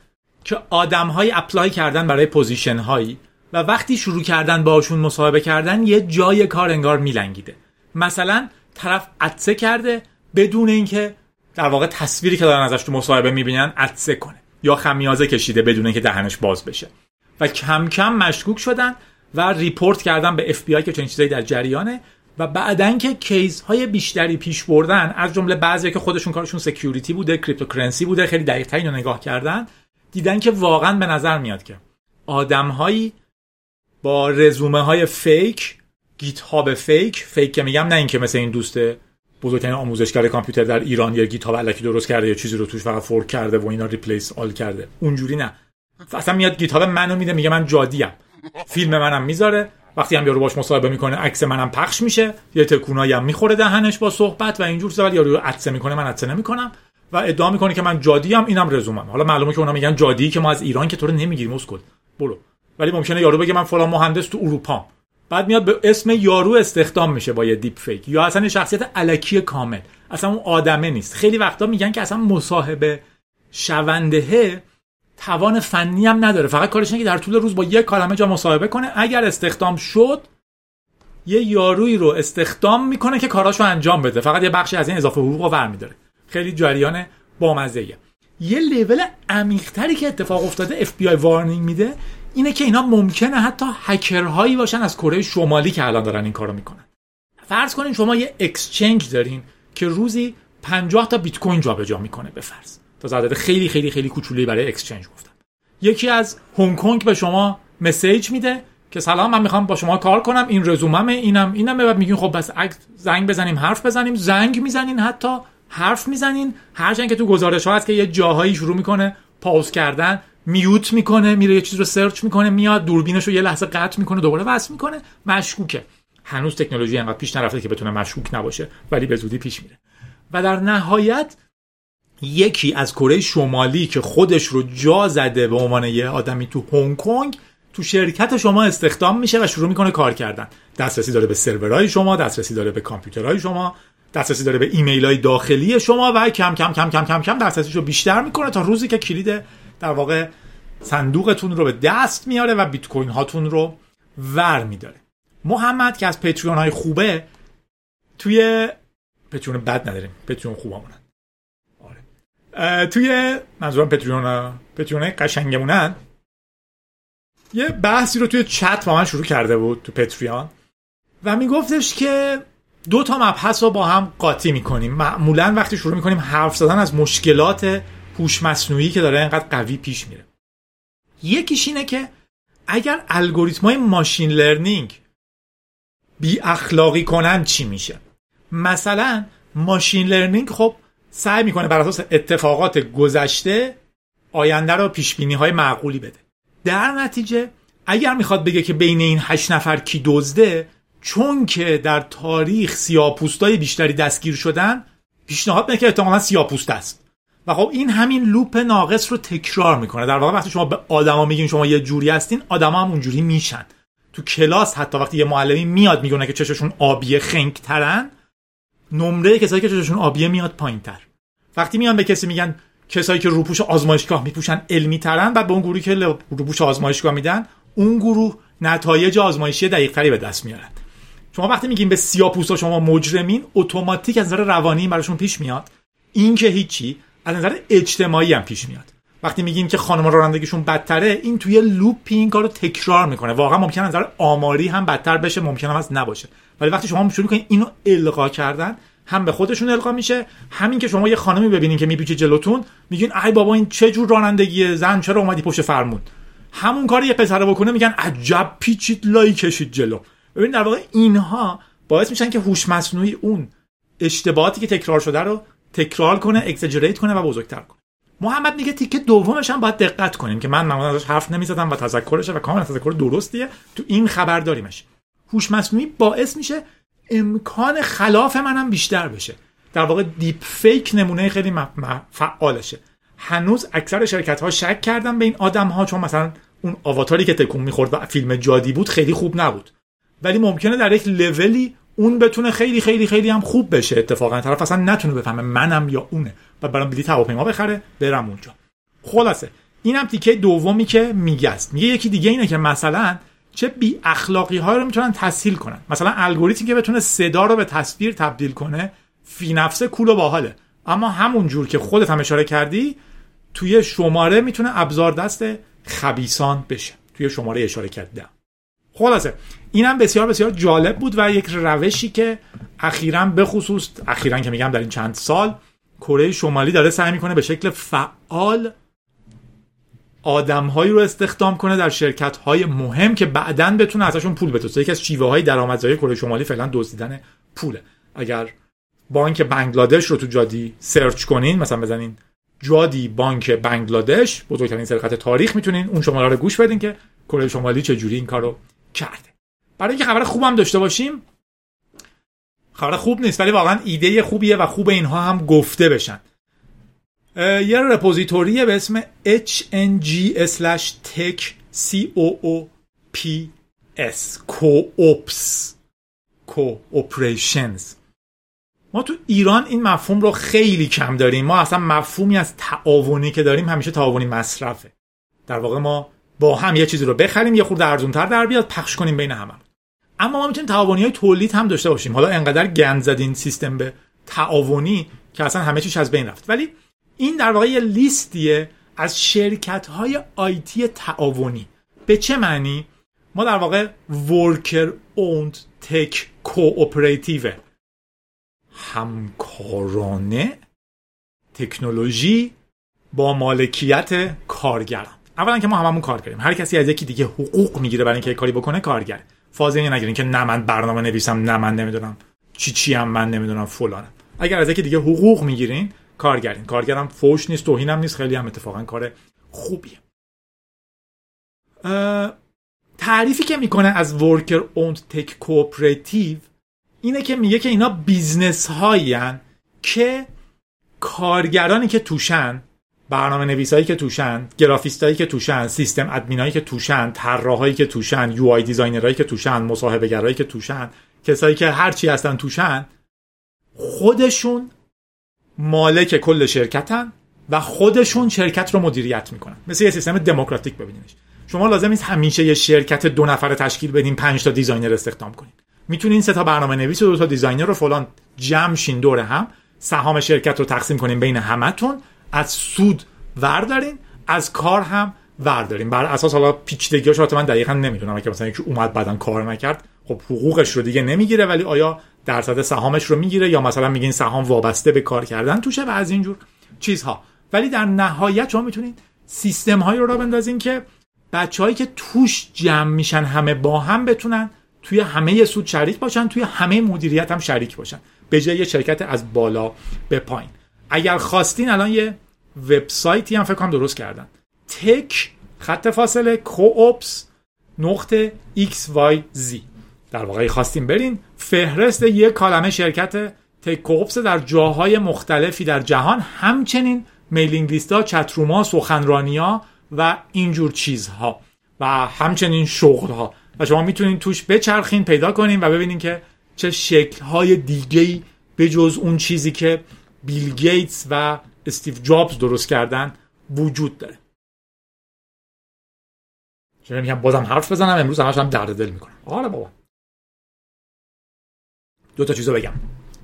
که آدم های apply کردن برای position هایی و وقتی شروع کردن باشون مصاحبه کردن یه جای کار انگار میلنگیده. مثلا طرف عطسه کرده بدون اینکه در واقع تصویری که دارن ازش تو مصاحبه می‌بینن عطسه کنه یا خمیازه کشیده بدون اینکه دهنش باز بشه. و کم کم مشکوک شدن و report کردن به اف که چنین چیزایی در جریانه. و بعدن که case های بیشتری پیش بردن از جمله بعضی که خودشون کارشون security بوده cryptocurrency بوده خیلی دقیق رو نگاه کردن دیدن که واقعا به نظر میاد که آدمهایی با رزومه های fake GitHub fake fake که میگم نه اینکه مثل این دوست بزرگترین آموزشگر کامپیوتر در ایران یا GitHub الکی درست کرده یا چیزی رو توش فقط fork کرده و اینا replace all کرده. اونجوری نه. اصلا میاد GitHub منو میده میگه من جادیم فیلم منم می‌ذاره. وقتی هم یارو باش مصاحبه می‌کنه عکس منم پخش میشه یه تکونایی هم می‌خوره دهنش با صحبت و اینجور ولی یارو عطسه می‌کنه من عطسه نمی‌کنم و ادعا می‌کنه که من جادی هم اینم رزومم. حالا معلومه که اونا میگن جادی که ما از ایران که تو رو نمی‌گیریم اسکل. برو. ولی ممکنه یارو بگه من فلان مهندس تو اروپا بعد میاد به اسم یارو استخدام میشه با یه دیپ فیک. یا اصلا شخصیت الکی کامل. اصلا اون آدمه نیست. خیلی وقتا میگن که اصلا مصاحبه شوندهه توان فنی هم نداره. فقط کارش اینه که در طول روز با یک کلمه جا مصاحبه کنه. اگر استخدام شد یه یارویی رو استخدام می‌کنه که کاراشو انجام بده. فقط یه بخشی از این اضافه حقوق رو برمیداره. خیلی جریان بامزه یه لول عمیقتری که اتفاق افتاده FBI warning میده اینه که اینا ممکنه حتی هکرهایی باشن از کره شمالی که الان دارن این کارو می‌کنن. فرض کنین شما یه exchange دارین که روزی 50 تا بیت کوین جابجا می‌کنه به فرض. تا عدد خیلی خیلی خیلی کوچولی برای exchange گفتم یکی از هنگ کنگ به شما message میده که سلام من می‌خوام با شما کار کنم. این رزوممه اینم اینم بعد میگین خب بس زنگ بزنیم حرف بزنیم. زنگ می‌زنین حتی حرف می‌زنین. هرچند که تو گزارش ها هست که یه جاهایی شروع می‌کنه پاوز کردن میوت می‌کنه میره یه چیز رو سرچ می‌کنه میاد دوربینش رو یه لحظه قطع می‌کنه دوباره وصل می‌کنه. مشکوکه. هنوز تکنولوژی انقدر پیش نرفته که بتونه مشکوک نباشه ولی به زودی پیش میره. و در نهایت یکی از کره شمالی که خودش رو جا زده به عنوان یه آدمی تو هنگ کنگ تو شرکت شما استخدام میشه و شروع می‌کنه کار کردن. دسترسی داره به سرورهای شما دسترسی داره به کامپیوترهای شما دسترسی داره به ایمیل های داخلی شما و کم کم کم کم کم کم دسترسیش رو بیشتر می‌کنه تا روزی که کلید در واقع صندوقتون رو به دست میاره و بیت کوین هاتون رو ور میداره. محمد که از پتریون های خوبه توی پتریون بد نداریم. پتریون خوبمونه. توی منظورم پتریون پتریون قشنگمونن. یه بحثی رو توی چت با من شروع کرده بود تو Patreon و میگفتش که دو تا مبحث رو با هم قاطی می‌کنیم. معمولا وقتی شروع می‌کنیم حرف زدن از مشکلات هوش مصنوعی که داره اینقدر قوی پیش میره. یکیش اینه که اگر الگوریتم های machine learning بی اخلاقی کنن چی میشه؟ مثلا machine learning خب سعی می‌کنه بر اساس اتفاقات گذشته آینده رو پیش بینی های معقولی بده. در نتیجه اگر می‌خواد بگه که بین این هشت نفر کی دزده چون که در تاریخ سیاپوستای بیشتری دستگیر شدن پیشنهاد می‌کنه که احتمالا سیاپوست است. و خب این همین لوپ ناقص رو تکرار می‌کنه. در واقع وقتی شما به آدما میگین شما یه جوری هستین آدما هم اونجوری میشن. تو کلاس حتی وقتی یه معلمی میاد میگونه که چششون آبیه خنک ترن نمره کسایی که چششون آبیه میاد پایین تر وقتی میان به کسی میگن کسایی که روپوش آزمایشگاه میپوشن علمی ترن بعد به اون گروهی که روپوش آزمایشگاه میدن اون گروه نتایج آزمایشی دقیق تری به دست میارن. شما وقتی میگین به سیاپوستا شما مجرمین اتوماتیک از نظر روانی براشون پیش میاد. این که هیچی از نظر اجتماعی هم پیش میاد. وقتی میگیم که خانم رانندگیشون بدتره این توی لوپی این کارو تکرار می‌کنه. واقعا ممکنه از نظر آماری هم بدتر بشه ممکنه هم از نباشه. ولی وقتی شما شروع کنین اینو القا کردن هم به خودشون القا میشه همین که شما یه خانمی ببینین که میپیچه جلوتون میگین ای بابا این چه جور رانندگیه زن چرا اومدی پشت فرمون؟ همون کاری یه پسر بکنه میگن عجب پیچید لای کشید جلو. ببین در واقع اینها باعث میشن که هوش مصنوعی اون اشتباهاتی که تکرار شده رو تکرار کنه اکزاجریت کنه و بزرگتر کنه. محمد میگه تیکه دومش هم باید دقت کنیم که من معمولا ازش حرف نمی‌زدم و تذکرشه و کاملا تذکر درستیه. تو این خبر داریمش. هوش مصنوعی باعث میشه امکان خلاف منم بیشتر بشه. در واقع دیپ فیک نمونه خیلی فعالشه. هنوز اکثر شرکت ها شک کردن به این آدم ها چون مثلا اون آواتاری که تکون می‌خورد و فیلم جادی بود خیلی خوب نبود. ولی ممکنه در یک لولی اون بتونه خیلی خیلی خیلی هم خوب بشه اتفاقا. طرف اصلا نتونه بفهمه منم یا اونه. و برام بلیط هواپیما بخره برم اونجا. خلاصه اینم تیکه دومی که میگه میگه یکی دیگه اینه که مثلا چه بی اخلاقی ها رو می‌تونن تسهیل کنن. مثلا الگوریتمی که بتونه صدا رو به تصویر تبدیل کنه فی نفسه کول و باحاله. اما همون جور که خودت هم اشاره کردی توی شماره می‌تونه ابزار دست خبیسان بشه. توی شماره اشاره کردم خلاصه اینم بسیار بسیار جالب بود و یک روشی که اخیرا به خصوص اخیرا که میگم در این چند سال کره شمالی داره سعی می‌کنه به شکل فعال آدمهایی رو استخدام کنه در شرکت های مهم که بعدا بتونه ازشون پول بتوسه یکی از شیوه های درآمدزایی کره شمالی فعلا دزدیدن پوله. اگر بانک بنگلادش رو تو جادی سرچ کنین مثلا بزنین جادی بانک بنگلادش بزرگترین سرقت تاریخ می‌تونین اون شماره رو گوش بدین که کره شمالی چه جوری این کارو کرده. برای اینکه خبر خوبم داشته باشیم خبر خوب نیست ولی واقعا ایده خوبیه و خوب اینها هم گفته بشن. یه رپوزیتوری به اسم hng/tech coops coops cooperations. ما تو ایران این مفهوم رو خیلی کم داریم. ما اصلا مفهومی از تعاونی که داریم همیشه تعاونی مصرفه. در واقع ما با هم یه چیزی رو بخریم یه خورده ارزونتر در بیاد پخش کنیم بین همه اما ما می‌تونیم تعاونی های تولید هم داشته باشیم. حالا انقدر گند زدین سیستم به تعاونی که اصلا همه چیش از بین رفت. ولی این در واقع یه لیستیه از شرکت های آیتی تعاونی. به چه معنی؟ ما در واقع ورکر اوند تک کوپراتیو همکارانه تکنولوژی با مالکیت کارگران. اولا که ما هممون کار کردیم هر کسی از یکی دیگه حقوق می‌گیره برای اینکه کاری بکنه کارگره فازی نگیرین که نه من برنامه نویسم نه من نمی‌دونم چی چی هم من نمی‌دونم فلانم. اگر از یکی دیگه حقوق می‌گیرین کارگرین. کارگرم فوش نیست توهینم نیست خیلی هم اتفاقا کار خوبیه. تعریفی که می‌کنه از worker owned tech cooperative اینه که میگه که اینا business هایی که کارگرانی که توشن برنامه نویسایی که توشن گرافیستایی که توشن system admin ایی که توشن طراحایی که توشن UI designer ایی که توشن مصاحبه گرایی که توشن کسایی که هر چی هستن توشن خودشون مالک کل شرکتن و خودشون شرکت رو مدیریت می‌کنن. مثل یه سیستم دموکراتیک ببینینش شما لازم نیست همیشه یه شرکت دو نفره تشکیل بدین پنج تا designer استخدام کنین. می‌تونین سه تا برنامه نویس و دو تا designer و فلان جمع شین دور هم سهام شرکت رو تقسیم کنین بین همتون از سود وردارین از کار هم وردارین. بر اساس حالا پیچیدگیاش من دقیقا نمی‌دونم اگه مثلا یکی اومد بعدا کار نکرد خب حقوقش رو دیگه نمی‌گیره ولی آیا درصد سهامش رو می‌گیره یا مثلا میگین سهام وابسته به کار کردن توشه و از اینجور چیزها. ولی در نهایت شما می‌تونید سیستم هایی رو را بندازین که بچههایی که توش جمع میشن همه با هم بتونن توی همه سود شریک باشن توی همه مدیریت هم شریک باشن. به جای شرکت از بالا به پایین. اگر خواستین الان یه وبسایتی هم فکر کنم درست کردن. تک خط فاصله کوپس نقطه XYZ در واقع خواستیم برین فهرست یک کالمه شرکت تک کوپس در جاهای مختلفی در جهان همچنین میلینگ لیستا چتروما سخنرانیا و اینجور چیزها و همچنین شغل ها و شما می‌تونید توش بچرخین پیدا کنین و ببینین که چه شکل های دیگه به جز اون چیزی که بیل گیتس و استیو جابز درست کردن وجود داره. چون میگم بازم حرف بزنم؟ امروز همش هم درد دل می‌کنم. آره بابا. دو تا چیزو بگم.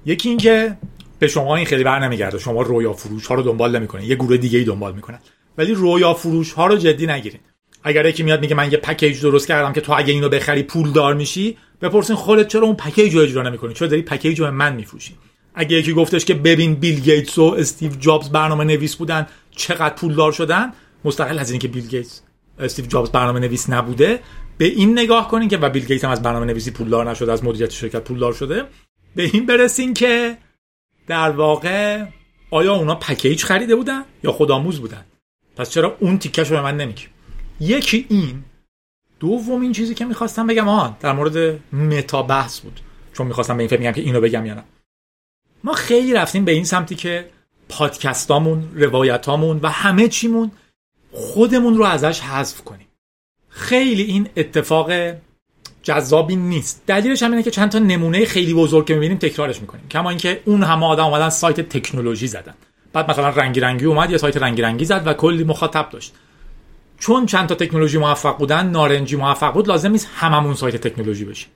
یکی این که به شما این خیلی بر نمیگرده. شما رویا فروش ها رو دنبال نمی‌کنین یه گروه دیگه ای دنبال می‌کنن. ولی رویا فروش ها رو جدی نگیرین اگر یکی میاد میگه من یه پکیج درست کردم که تو اگه اینو بخری پول دار میشی بپرسین خودت چرا اون پکیج رو اجرا نمی‌کنی؟ چرا داری پکیج رو من میفروشی؟ اگه یکی گفتش که ببین بیل گیتس و استیو جابز برنامه نویس بودن چقدر پولدار شدن؟ مستقل از اینکه بیل گیتس استیو جابز برنامه نویس نبوده. به این نگاه کنین که و بیل گیتس هم از برنامه نویسی پولدار نشده از مدیریت شرکت پولدار شده. به این برسین که در واقع آیا اونا package خریده بودن یا خودآموز بودن؟ پس چرا اون تیکش رو به من نمیگی؟ یکی این دومین چیزی که می‌خواستم بگم آن در مورد meta بحث بود. چون می‌خواستم به این فکر میگم که اینو بگم یا نه. ما خیلی رفتیم به این سمتی که پادکستامون روایتامون و همه چیمون خودمون رو ازش حذف کنیم. خیلی این اتفاق جذابی نیست. دلیلش هم اینه که چند تا نمونه خیلی بزرگ که می‌بینیم تکرارش می‌کنیم. کما اینکه اون همه آدم اومدن سایت تکنولوژی زدن. بعد مثلا رنگی رنگی اومد یه سایت رنگی رنگی زد و کلی مخاطب داشت. چون چند تا تکنولوژی موفق بودن نارنجی موفق بود لازم نیست هممون سایت تکنولوژی بشیم.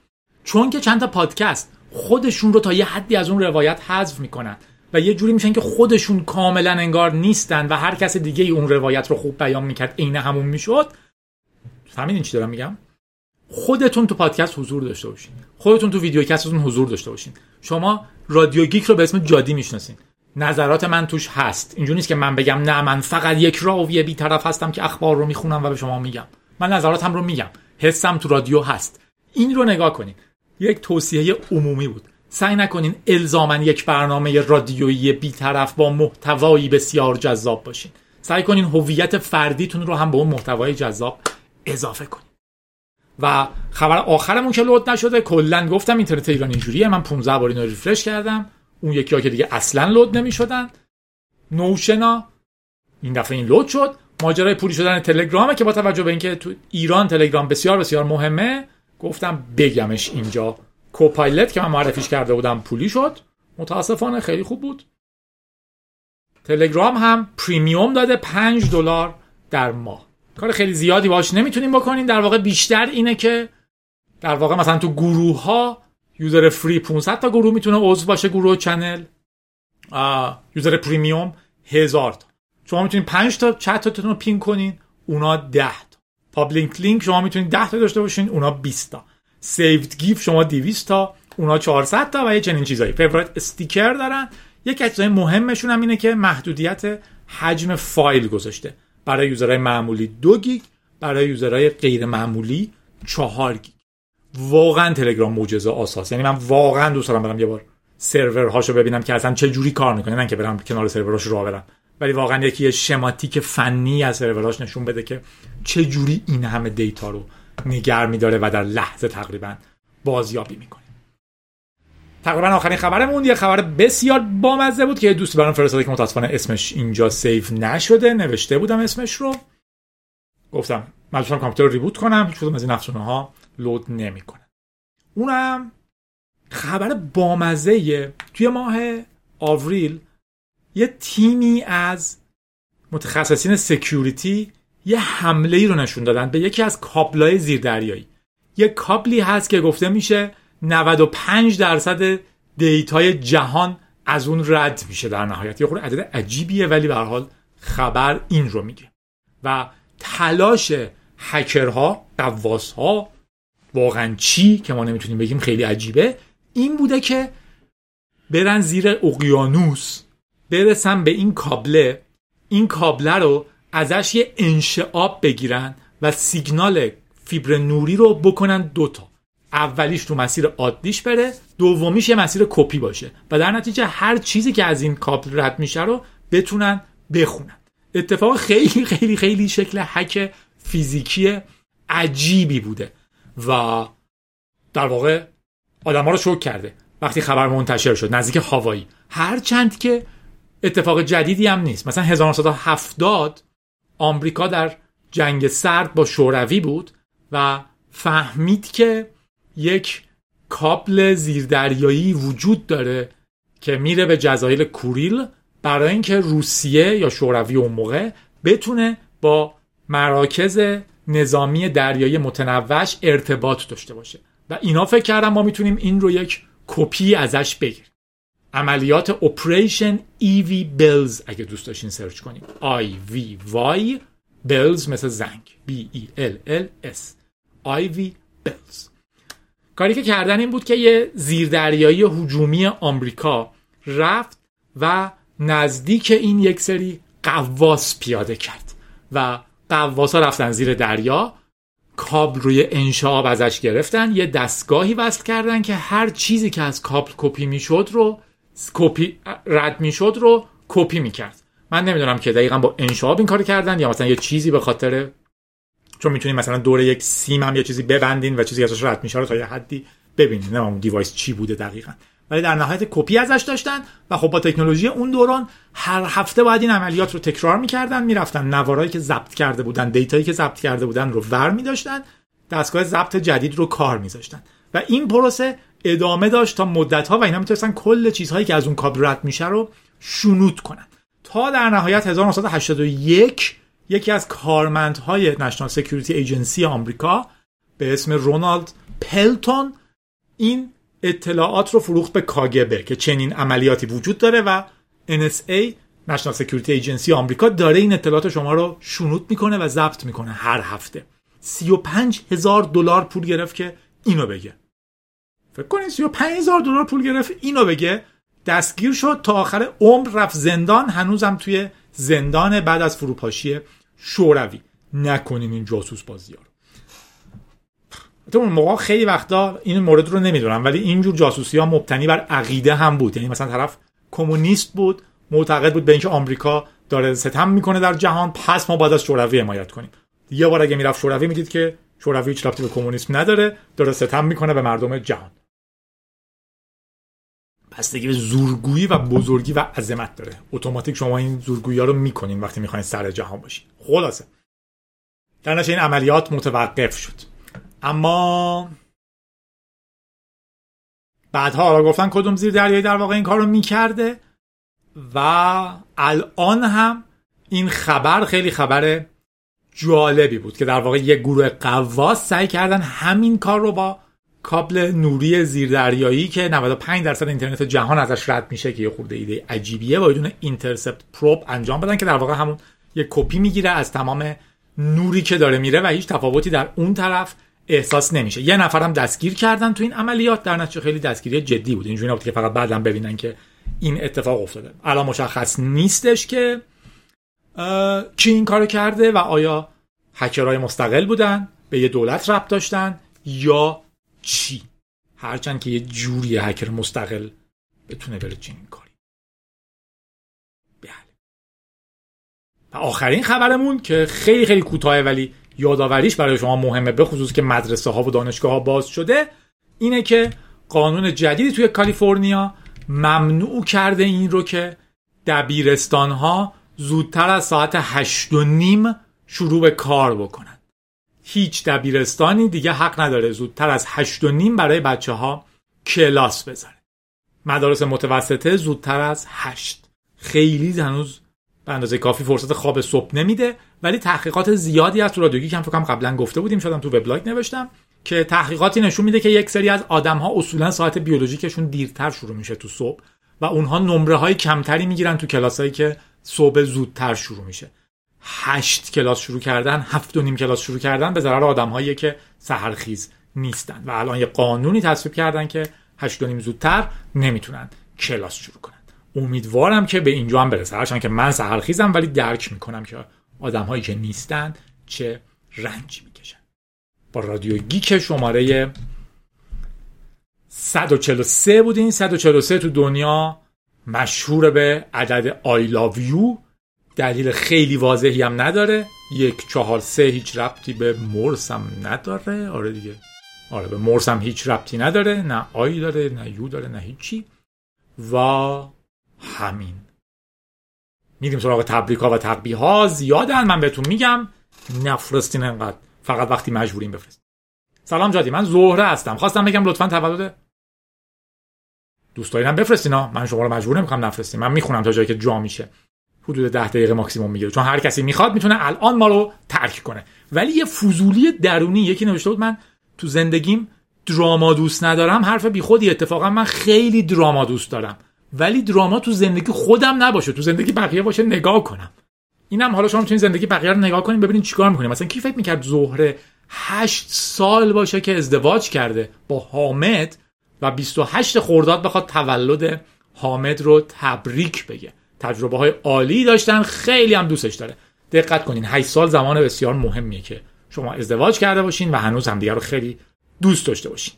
چون که چند تا پادکست خودشون رو تا یه حدی از اون روایت حذف می‌کنن و یه جوری میشن که خودشون کاملا انگار نیستن و هر کس دیگه اون روایت رو خوب بیان می‌کرد عین همون می‌شد. فهمیدین چی دارم میگم؟ خودتون تو پادکست حضور داشته باشین. خودتون تو video cast تون حضور داشته باشین. شما رادیو گیک رو به اسم جادی می‌شناسین. نظرات من توش هست. اینجوری نیست که من بگم نه من فقط یک راوی بیطرف هستم که اخبار رو می‌خونم و به شما میگم. من نظراتم رو میگم. حسم تو رادیو هست. این رو نگاه کنین. یک توصیه عمومی بود. سعی نکنین الزاما یک برنامه رادیویی بیطرف با محتوایی بسیار جذاب باشین. سعی کنین هویت فردیتون رو هم به اون محتوای جذاب اضافه کنین. و خبر آخرمون که لود نشده کلا گفتم اینترنت ایران اینجوریه. من 15 بار اینو ریفرش کردم. اون یکی ها که دیگه اصلا لود نمی‌شدن. نوشنا این دفعه این load شد. ماجرای پولی شدن تلگرامه که با توجه به اینکه تو ایران تلگرام بسیار بسیار مهمه گفتم بگمش اینجا. Copilot که من معرفیش کرده بودم پولی شد. متاسفانه خیلی خوب بود. تلگرام هم premium داده 5 دلار در ماه. کار خیلی زیادی باش نمی‌تونیم بکنیم در واقع بیشتر اینه که در واقع مثلا تو گروه ها user free 500 تا گروه می‌تونه عضو باشه گروه channel. user premium هزار تا. شما می‌تونید 5 تا چتتون رو pin کنین. اونا 10 public link شما می‌تونید 10 تا داشته باشین اونا 20 تا. saved GIF شما 200 تا اونا 400 تا و یه چنین چیزایی. favorite sticker دارن. یک از مهمشون هم اینه که محدودیت حجم فایل گذاشته. برای user های معمولی دو گیگ برای user های غیر معمولی چهار گیگ. واقعا تلگرام معجزه آساس. یعنی من واقعا دوست دارم برم یه بار سرورهاشو ببینم که اصلا چه جوری کار می‌کنه. نه که برم کنار سرورهاش راه برم ولی واقعا یکی شماتیک فنی از سرورهاش نشون بده که چه جوری این همه دیتا رو نگر میداره و در لحظه تقریبا بازیابی می‌کنه. تقریبا آخرین خبرمون یه خبر بسیار بامزه بود که یه دوستی برام فرستاده که متاسفانه اسمش اینجا سیف نشده نوشته بودم اسمش رو. گفتم من کامپیوتر رو ریبوت کنم هیچ از این افزونه ها load نمی‌کنه اونم خبر بامزه توی ماه آوریل یه تیمی از متخصصین security یه حمله ای رو نشون دادن به یکی از کابلای زیردریایی. یه کابلی هست که گفته میشه 95 درصد data ی جهان از اون رد میشه در نهایت. یه خورده عدد عجیبیه ولی به حال خبر این رو میگه. و تلاش هکرها قواسها واقعا چی که ما نمی‌تونیم بگیم خیلی عجیبه این بوده که برن زیر اقیانوس. برسن به این کابله این کابله رو ازش یه انشعاب بگیرن و سیگنال فیبر نوری رو بکنن دوتا اولیش تو مسیر عادیش بره دومیش یه مسیر کپی باشه و در نتیجه هر چیزی که از این کابل رد میشه رو بتونن بخونن. اتفاق خیلی خیلی خیلی شکل حک فیزیکی عجیبی بوده و در واقع آدم ها رو شوک کرده وقتی خبر منتشر شد نزدیک هاوایی. هرچند که اتفاق جدیدی هم نیست. مثلا 1970 آمریکا در جنگ سرد با شوروی بود و فهمید که یک کابل زیردریایی وجود داره که میره به جزایر کوریل برای اینکه روسیه یا شوروی اون موقع بتونه با مراکز نظامی دریایی متنوعش ارتباط داشته باشه. و اینا فکر کردم ما می‌تونیم این رو یک کپی ازش بگیریم. عملیات Operation Ivy Bells اگه دوست داشتین سرچ کنیم I V Y Bells مثل زنگ. B E L L S. Ivy Bells کاری که کردن این بود که یه زیردریایی هجومی آمریکا رفت و نزدیک این یک سری قواس پیاده کرد و قواس ها رفتن زیر دریا. کابل روی انشاب ازش گرفتن. یه دستگاهی وصل کردن که هر چیزی که از کابل کپی می‌شد رو کپی رد می‌شد رو کپی می‌کرد. من نمی‌دونم که دقیقا با انشاب این کار کردن یا مثلا یه چیزی به خاطر چون می‌تونید مثلا دور یک سیم هم یه چیزی ببندین و چیزی ازش رد میشه رو تا یه حدی ببینید نه اون device چی بوده دقیقا. ولی در نهایت کپی ازش داشتن و خب با تکنولوژی اون دوران هر هفته باید این عملیات رو تکرار می‌کردن می‌رفتن. نوارایی که ضبط کرده بودن data یی که ضبط کرده بودن رو ور میداشتن. دستگاه ضبط جدید رو کار میذاشتن. و این پروسه ادامه داشت تا مدت ها و اینا می‌تونستن کل چیزهایی که از اون کابل رد میشه رو شنود کنن. تا در نهایت 1981 یکی از کارمندهای National Security Agency آمریکا به اسم رونالد پلتون این اطلاعات رو فروخت به کاگبه که چنین عملیاتی وجود داره و NSA National Security Agency آمریکا داره این اطلاعات شما رو شنود می‌کنه و ضبط می‌کنه هر هفته. 35 هزار دلار پول گرفت که اینو بگه. فکر کنید 35 هزار دلار پول گرفت. اینو بگه. دستگیر شد. تا آخر عمر رفت زندان. هنوزم توی زندان بعد از فروپاشی شوروی. نکنین این جاسوس بازی ها رو. اون موقع خیلی وقتا این مورد رو نمی‌دونم. ولی اینجور جاسوسی ها مبتنی بر عقیده هم بود. یعنی مثلا طرف کمونیست بود معتقد بود به اینکه آمریکا داره ستم می‌کنه در جهان. پس ما باید از شوروی حمایت کنیم. یه بار اگه می‌رفت شوروی می‌دید که شوروی هیچ به کمونیسم نداره. داره ستم می‌کنه به مردم جهان. بستگی به زورگویی و بزرگی و عظمت داره. اتوماتیک شما این زورگویی ها رو می‌کنین وقتی می‌خواین سر جهان باشین. خلاصه. در این عملیات متوقف شد. اما بعدها حالا گفتن کدوم زیر دریایی در واقع این کار رو می‌کرده و الان هم این خبر خیلی خبر جالبی بود که در واقع یک گروه قواس سعی کردن همین کار رو با کابل نوری زیردریایی که 95 درصد اینترنت جهان ازش رد میشه که یه خورده ایده عجیبیه با بدون اینترسپت پروب انجام بدن که در واقع همون یه کپی می‌گیره از تمام نوری که داره میره و هیچ تفاوتی در اون طرف احساس نمیشه. یه نفرم دستگیر کردن تو این عملیات در نتیجه خیلی دستگیری جدی بود. اینجوری نبود که فقط بعدم ببینن که این اتفاق افتاده. الان مشخص نیستش که کی این کارو کرده و آیا هکرهای مستقل بودن به یه دولت ربط داشتن یا چی؟ هرچند که یه جوری هکر مستقل بتونه بره چنین کاری. بله. و آخرین خبرمون که خیلی خیلی کوتاه ولی یادآوریش برای شما مهمه به خصوص که مدرسه ها و دانشگاه ها باز شده اینه که قانون جدیدی توی کالیفرنیا ممنوع کرده این رو که دبیرستان ها زودتر از ساعت هشت و نیم شروع به کار بکنن. هیچ دبیرستانی دیگه حق نداره زودتر از هشت و نیم برای بچه ها کلاس بذاره. مدارس متوسطه زودتر از هشت. خیلی هنوز به اندازه کافی فرصت خواب صبح نمیده ولی تحقیقات زیادی از تو رادیوگی کم فکرم قبلا گفته بودیم شدم تو وبلاگ نوشتم که تحقیقاتی نشون میده که یک سری از آدم ها اصولا ساعت بیولوژیکشون دیرتر شروع میشه تو صبح و اونها نمره های کمتری می‌گیرن تو کلاسایی که صبح زودتر شروع میشه. هشت کلاس شروع کردن هفت و نیم کلاس شروع کردن به ضرر آدم هایی که سهرخیز نیستن و الان یه قانونی تصویب کردن که هشت و نیم زودتر نمی‌تونن کلاس شروع کنن. امیدوارم که به اینجا هم برسه. هرچند که من سهرخیزم ولی درک می‌کنم که آدم هایی که نیستن چه رنجی می‌کشن. با رادیو گیک شماره 143 بودین. 143 تو دنیا مشهور به عدد I love you. دلیل خیلی واضحی هم نداره. یک چهار سه هیچ ربطی به مرس هم نداره. آره دیگه. آره به مرس هم هیچ ربطی نداره. نه آی داره نه یو داره نه هیچی. و همین. میریم سراغ تبریک ها و تقبیه ها زیادن من بهتون میگم. نفرستین انقدر. فقط وقتی مجبوریم بفرست سلام جادی من زهره هستم. خواستم بگم لطفا تولد دوست دارینم بفرستین ها. من شما رو مجبور نمی‌کنم نفرستین من می‌خونم تا جایی که جا میشه. حدود ده دقیقه ماکسیموم می‌گیره. چون هر کسی می‌خواد می‌تونه الان ما رو ترک کنه. ولی یه فضولی درونی یکی نوشته بود من تو زندگیم دراما دوست ندارم حرف بیخودی اتفاقا من خیلی دراما دوست دارم. ولی دراما تو زندگی خودم نباشه تو زندگی بقیه باشه نگاه کنم. اینم حالا شما می‌تونید زندگی بقیه رو نگاه کنیم ببینید چیکار می‌کنیم مثلا کی فکر می‌کرد زهره هشت سال باشه که ازدواج کرده با حامد و 28 خرداد بخواد تولد حامد رو تبریک بگه؟ تجربه های عالی داشتن خیلی هم دوستش داره. دقت کنین 8 سال زمان بسیار مهمیه که شما ازدواج کرده باشین و هنوز همدیگه رو خیلی دوست داشته باشین.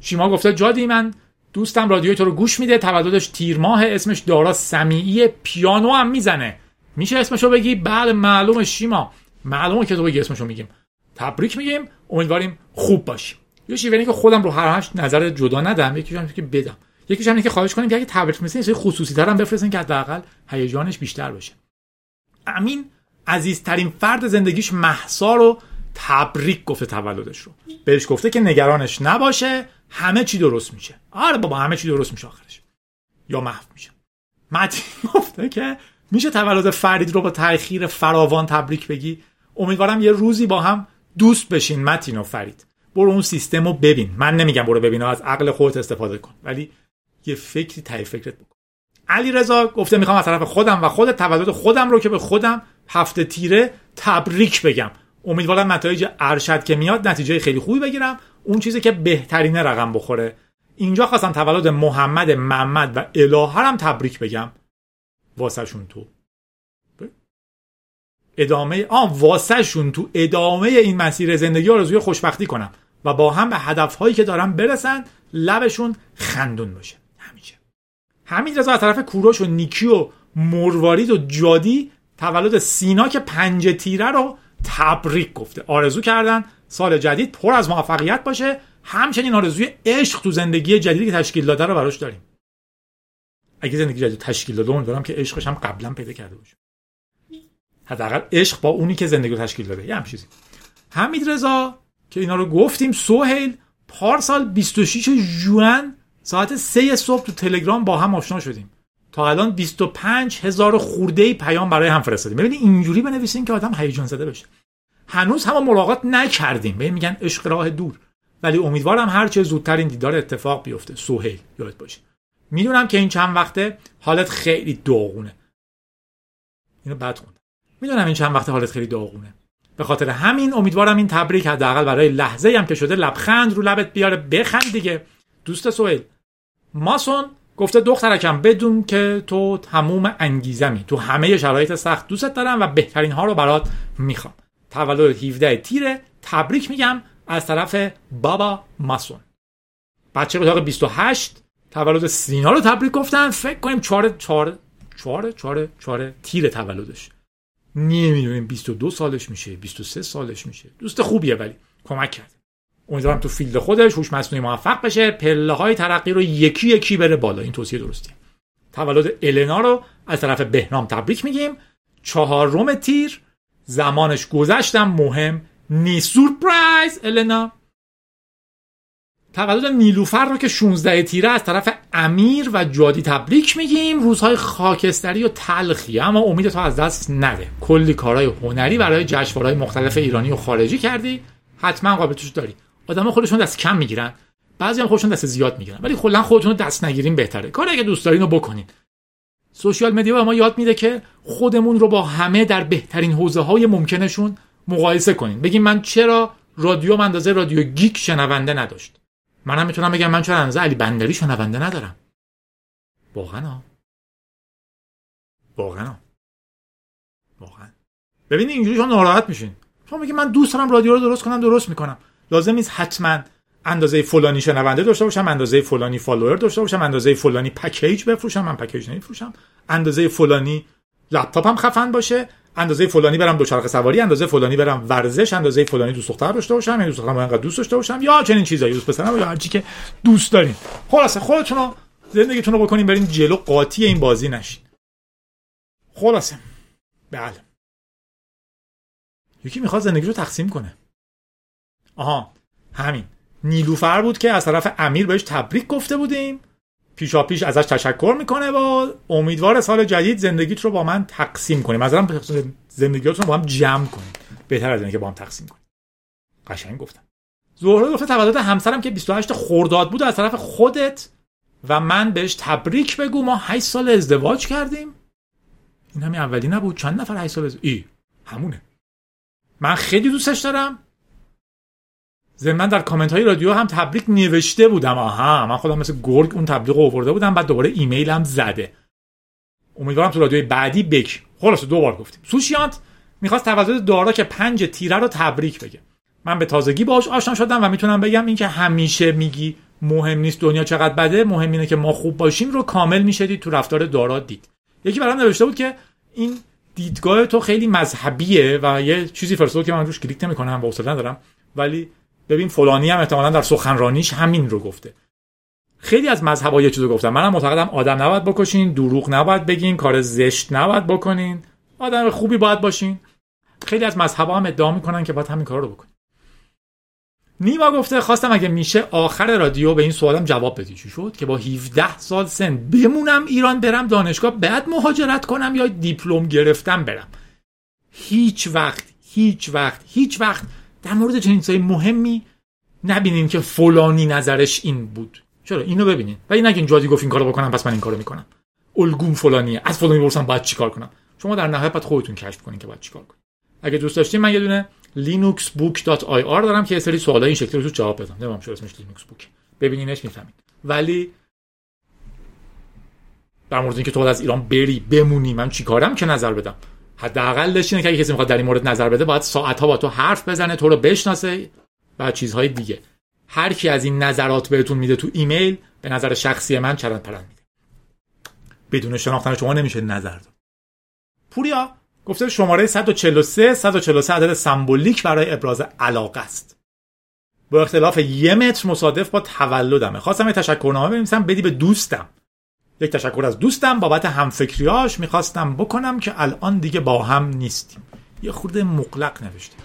شیما گفته جادی من دوستم رادیوی تو رو گوش میده تولدش تیر ماه اسمش دارا سمیعی پیانو هم می‌زنه. میشه اسمشو بگی؟ بعد معلوم شیما. معلومه که تو بگی اسمشو میگیم. تبریک میگیم امیدواریم خوب باشیم. یه شیوه که خودم رو هر هشت نظر جدا ندم یکیش هم که بدم. یکیش هم که خواهش کنیم که اگه تبریک میسین یه خصوصی هم بفرستین که حداقل هیجانش بیشتر باشه. امین عزیزترین فرد زندگیش محسا رو تبریک گفته تولدش رو. بهش گفته که نگرانش نباشه همه چی درست میشه. آره بابا همه چی درست میشه آخرش. یا محو میشه. متین گفته که میشه تولد فرید رو با تاخیر فراوان تبریک بگی؟ امیدوارم یه روزی با هم دوست بشین متین و فرید. برو اون سیستم رو ببین. من نمیگم برو ببین از عقل خودت استفاده کن. ولی یه فکری تای فکرت بکن. علی رضا گفته می‌خوام از طرف خودم و خود تولد خودم رو که به خودم هفته تیره تبریک بگم. امیدوارم نتایج ارشد که میاد نتیجه خیلی خوبی بگیرم. اون چیزی که بهترین رقم بخوره. اینجا خواستم تولد محمد محمد و الهه هم تبریک بگم. واسهشون تو. ادامه آ واسه شون تو ادامه این مسیر زندگی آرزوی خوشبختی کنم و با هم به هدفهایی که دارم برسن لبشون خندون باشه. همین رضا از طرف کوروش و نیکی و مروارید و جادی تولد سینا که پنج تیره رو تبریک گفته. آرزو کردن سال جدید پر از موفقیت باشه. همچنین آرزوی عشق تو زندگی جدیدی که تشکیل داده رو براش داریم. اگه زندگی جدید تشکیل داده امیدوارم که عشقش هم قبلا پیدا کرده باشه. حداقل عشق با اونی که زندگی رو تشکیل داده. یه چیزی. حمید رضا که اینا رو گفتیم سوهیل پارسال 26 جوان ساعت 3 صبح تو تلگرام با هم آشنا شدیم. تا الان 25 هزار خورده پیام برای هم فرستادیم. ببینید اینجوری بنویسین که آدم هیجان زده بشه. هنوز هم ملاقات نکردیم. ببین میگن عشق راه دور. ولی امیدوارم هر چه زودتر این دیدار اتفاق بیفته. سهیل یاد باشه. می‌دونم که این چند وقته حالت خیلی داغونه. اینو بد خوندم. می‌دونم این چند وقته حالت خیلی داغونه. به خاطر همین امیدوارم این تبریک حداقل برای لحظه هم که شده لبخند رو لبت بیاره. بخند دیگه. دوست سویل ماسون گفته دخترکم بدون که تو تموم انگیزمی. تو همه شرایط سخت دوستت دارم و بهترین ها رو برات می‌خوام. تولد 17 تیره. تبریک میگم از طرف بابا ماسون. بچه اتاق 28 تولد سینا رو تبریک گفتن. فکر کنیم 4 4 4 4 4 تیر تولدش. نمی‌دونیم 22 سالش میشه 23 سالش میشه. دوست خوبیه ولی کمک کرد. امیدوارم تو فیلد خودش هوش مصنوعی موفق بشه. پله های ترقی رو یکی یکی بره بالا. این توصیه درستیه تولد النا رو از طرف بهنام تبریک میگیم. چهارم تیر. زمانش گذشتم. مهم نی سورپرایز النا. تولد نیلوفر رو که 16 تیره از طرف امیر و جادی تبریک میگیم. روزهای خاکستری و تلخی. اما امید تو از دست نده. کلی کارهای هنری برای جشنواره‌های مختلف ایرانی و خارجی کردی. حتما قابلیتش داری. آدم خودشون دست کم می‌گیرن. بعضی هم خودشون دست زیاد می‌گیرن. ولی کلا خودتون رو دست نگیرین بهتره. کاری اگه دوست دارین رو بکنین. social media ما یاد میده که خودمون رو با همه در بهترین حوزه های ممکنشون مقایسه کنین. بگیم من چرا رادیو اندازه رادیو گیک شنونده نداشت؟ منم می‌تونم بگم من چرا اندازه علی بندری شنونده ندارم. واقعا واقعا واقعا. ببینید اینجوری شما ناراحت میشین. شما میگی من دوست دارم رادیو رو درست کنم درست می‌کنم. لازم نیست حتما اندازه فلانی شنونده داشته باشم اندازه فلانی follower داشته باشم اندازه فلانی package بفروشم من package نمیفروشم. اندازه فلانی لپتاپم خفن باشه اندازه فلانی برم دوچرخه سواری اندازه فلانی برم ورزش اندازه فلانی دوست دختر داشته باشم یعنی دوست دخترم انقدر دوست داشته باشم یا چنین چیزایی دوست پسرم یا هر چی که دوست دارین. خلاصه خودتون رو زندگیتون رو بکنین برین جلو قاطی این بازی نشین. خلاصه. بله. یکی می‌خواد زندگی رو تقسیم کنه. آها همین. نیلوفر بود که از طرف امیر بهش تبریک گفته بودیم. پیشا پیش ازش تشکر می‌کنه و امیدوار سال جدید زندگیت رو با من تقسیم کنیم. مثلا زندگیتون رو با هم جمع کنیم. بهتر از با هم تقسیم کنیم. قشنگ گفتم. زهره گفته تولد همسرم که 28 خرداد بود از طرف خودت و من بهش تبریک بگو. ما 8 سال ازدواج کردیم. این همین اولی نبود. چند نفر 8 سال ازدواج ای همونه. من خیلی دوستش دارم. ضمن در کامنت های رادیو هم تبریک نوشته بودم. آها من خودم مثل گرگ اون تبریک آورده بودم بعد دوباره ایمیل هم زده. امیدوارم تو رادیوی بعدی بک خلاص دو بار گفتیم. سوشیانت می‌خواست تولد دارا که پنج تیره رو تبریک بگه. من به تازگی باهاش آشنا شدم و می‌تونم بگم اینکه همیشه میگی مهم نیست دنیا چقدر بده مهم اینه که ما خوب باشیم رو کامل می‌شدید تو رفتار دارا دید. یکی برام نوشته بود که این دیدگاه تو خیلی مذهبیه و یه چیزی فرستاد که من روش کلیک نمی‌کنم و حوصله ندارم. ولی ببین فلانی هم احتمالا در سخنرانیش همین رو گفته. خیلی از مذهب‌ها یه چیزو گفتم منم معتقدم آدم نباید بکشین دروغ نباید بگین کار زشت نباید بکنین. آدم خوبی باید باشین. خیلی از مذهب‌ها هم ادعا می‌کنن که باید همین کار رو بکنین. نیما گفته خواستم اگه میشه آخر رادیو به این سوالم جواب بدی. چی شد؟ که با 17 سال سن بمونم ایران برم دانشگاه بعد مهاجرت کنم یا دیپلم گرفتم برم. هیچ وقت هیچ وقت هیچ وقت در مورد چنین چیزای مهمی نبینین که فلانی نظرش این بود. چرا؟ اینو ببینین. و این نگین جادی گفت این کارو بکنم پس من این کارو می‌کنم. الگوم فلانیه. از فلانی بپرسم باید چیکار کنم؟ شما در نهایت باید خودتون کشف کنین که باید چیکار کنین. اگه دوست داشتین من یه دونه linuxbook.ir دارم که یه سری سوالای این شکلی رو جواب بدم. نمی‌دونم چرا اسمش لینوکس بوک ببینینش می‌فهمین ولی در مورد اینکه تو از ایران بری بمونی من چیکارم که نظر بدم؟ حداقلش اینه که اگه کسی می‌خواد در این مورد نظر بده باید ساعت ها با تو حرف بزنه تو رو بشناسه و چیزهای دیگه. هر کی از این نظرات بهتون میده تو ایمیل به نظر شخصی من چرند پرند میده. بدون شناختن شما نمیشه نظر داد. پوریا گفته شماره 143 143 عدد سمبولیک برای ابراز علاقه است. با اختلاف یه متر مصادف با تولدمه. خواستم یه تشکرنامه بنویسم بدی به دوستم. یک تشکر از دوستم بابت همفکریاش می‌خواستم بکنم که الان دیگه با هم نیستیم. یه خورده مقلق نوشته.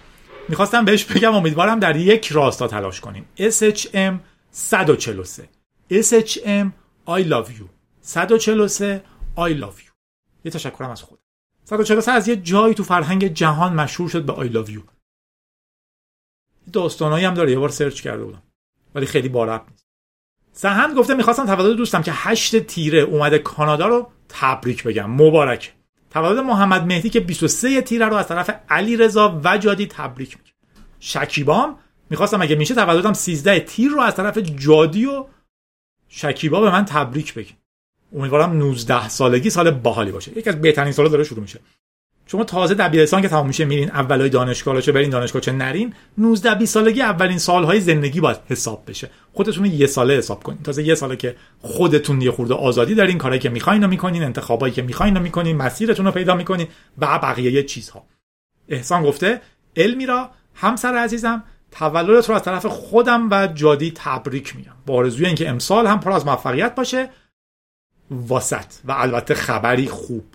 می‌خواستم بهش بگم امیدوارم در یک راستا تلاش کنیم. SHM 143 SHM I love you. 143 I love you. یه تشکرم از خود 143 از یه جایی تو فرهنگ جهان مشهور شد به I love you. داستانایی هم داره. یه بار سرچ کرده بودم. ولی خیلی بارب نیست. سهند گفته می‌خواستم تولد دوستم که هشت تیره اومده کانادا رو تبریک بگم. مبارک. تولد محمد مهدی که 23 تیره رو از طرف علی رضا و جادی تبریک میگم. شکیبام می‌خواستم اگه میشه تولدم 13 تیر رو از طرف جادی و شکیبا به من تبریک بگیم امیدوارم 19 سالگی سال باحالی باشه. یکی از بهترین سالا داره شروع میشه. شما تازه دبیرستان که تمام میشه میرین اولای دانشگاه چه برین دانشگاه چه نرین 19 20 سالگی اولین سالهای زندگی باید حساب بشه. خودتون یه ساله حساب کنین. تازه یه ساله که خودتون یه خورده آزادی دارین کارهایی که می‌خواین رو می‌کنین انتخابایی که می‌خواین رو می‌کنین مسیرتون رو پیدا می‌کنین و بقیه چیزها. احسان گفته المیرا همسر عزیزم تولدت رو از طرف خودم و جادی تبریک میگم. با آرزوی اینکه امسال هم پر از موفقیت باشه. واسط. و البته خبری خوب.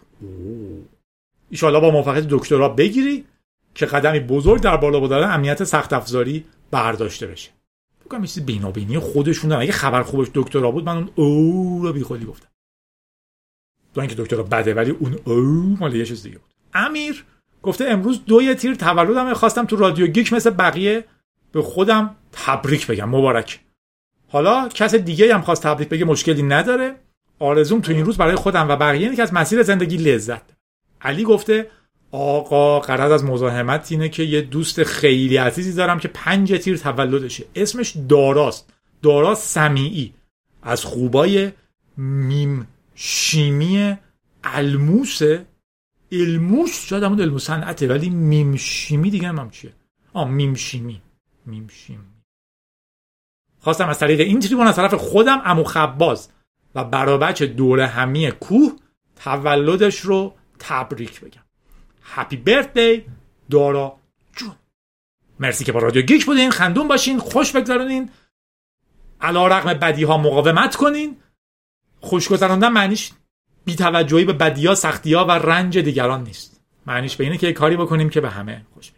ایشالا با موفقیت دکترا بگیری که قدمی بزرگ در بالا بردن امنیت سخت افزاری برداشته بشه. بگم یه چیز بینابینی خودشون دارن. اگه خبر خوبش دکترا بود من اون او رو بیخودی گفتم. دو اینکه دکترا بده ولی اون او مال یه چیز دیگه بود. امیر گفته امروز دوی تیر تولدم. خواستم تو رادیو گیک مثل بقیه به خودم تبریک بگم. مبارک. حالا کس دیگه هم خواست تبریک بگه مشکلی نداره. آرزوم تو این روز برای خودم و بقیه اینه که از مسیر زندگی لذت علی گفته آقا قرار از مزاحمت اینه که یه دوست خیلی عزیزی دارم که پنج تیر تولدشه. اسمش داراست. دارا سمیعی. از خوبای میم شیمی الموسه علموس شاید همون علمو صنعته ولی میم شیمی دیگه هم, چیه؟ آه میم شیمی. میم شیمی. خواستم از طریق این تریبون از طرف خودم امو خباز و برابچ دور همی کوه تولدش رو تبریک بگم. هپی برثدی دارا جون مرسی که با رادیو گیک بودین خندون باشین خوش بگذارونین علا رقم بدی ها مقاومت کنین. خوش گذراندن معنیش بیتوجهی به بدیا سختیا و رنج دیگران نیست. معنیش به اینه که کاری بکنیم که به همه خوش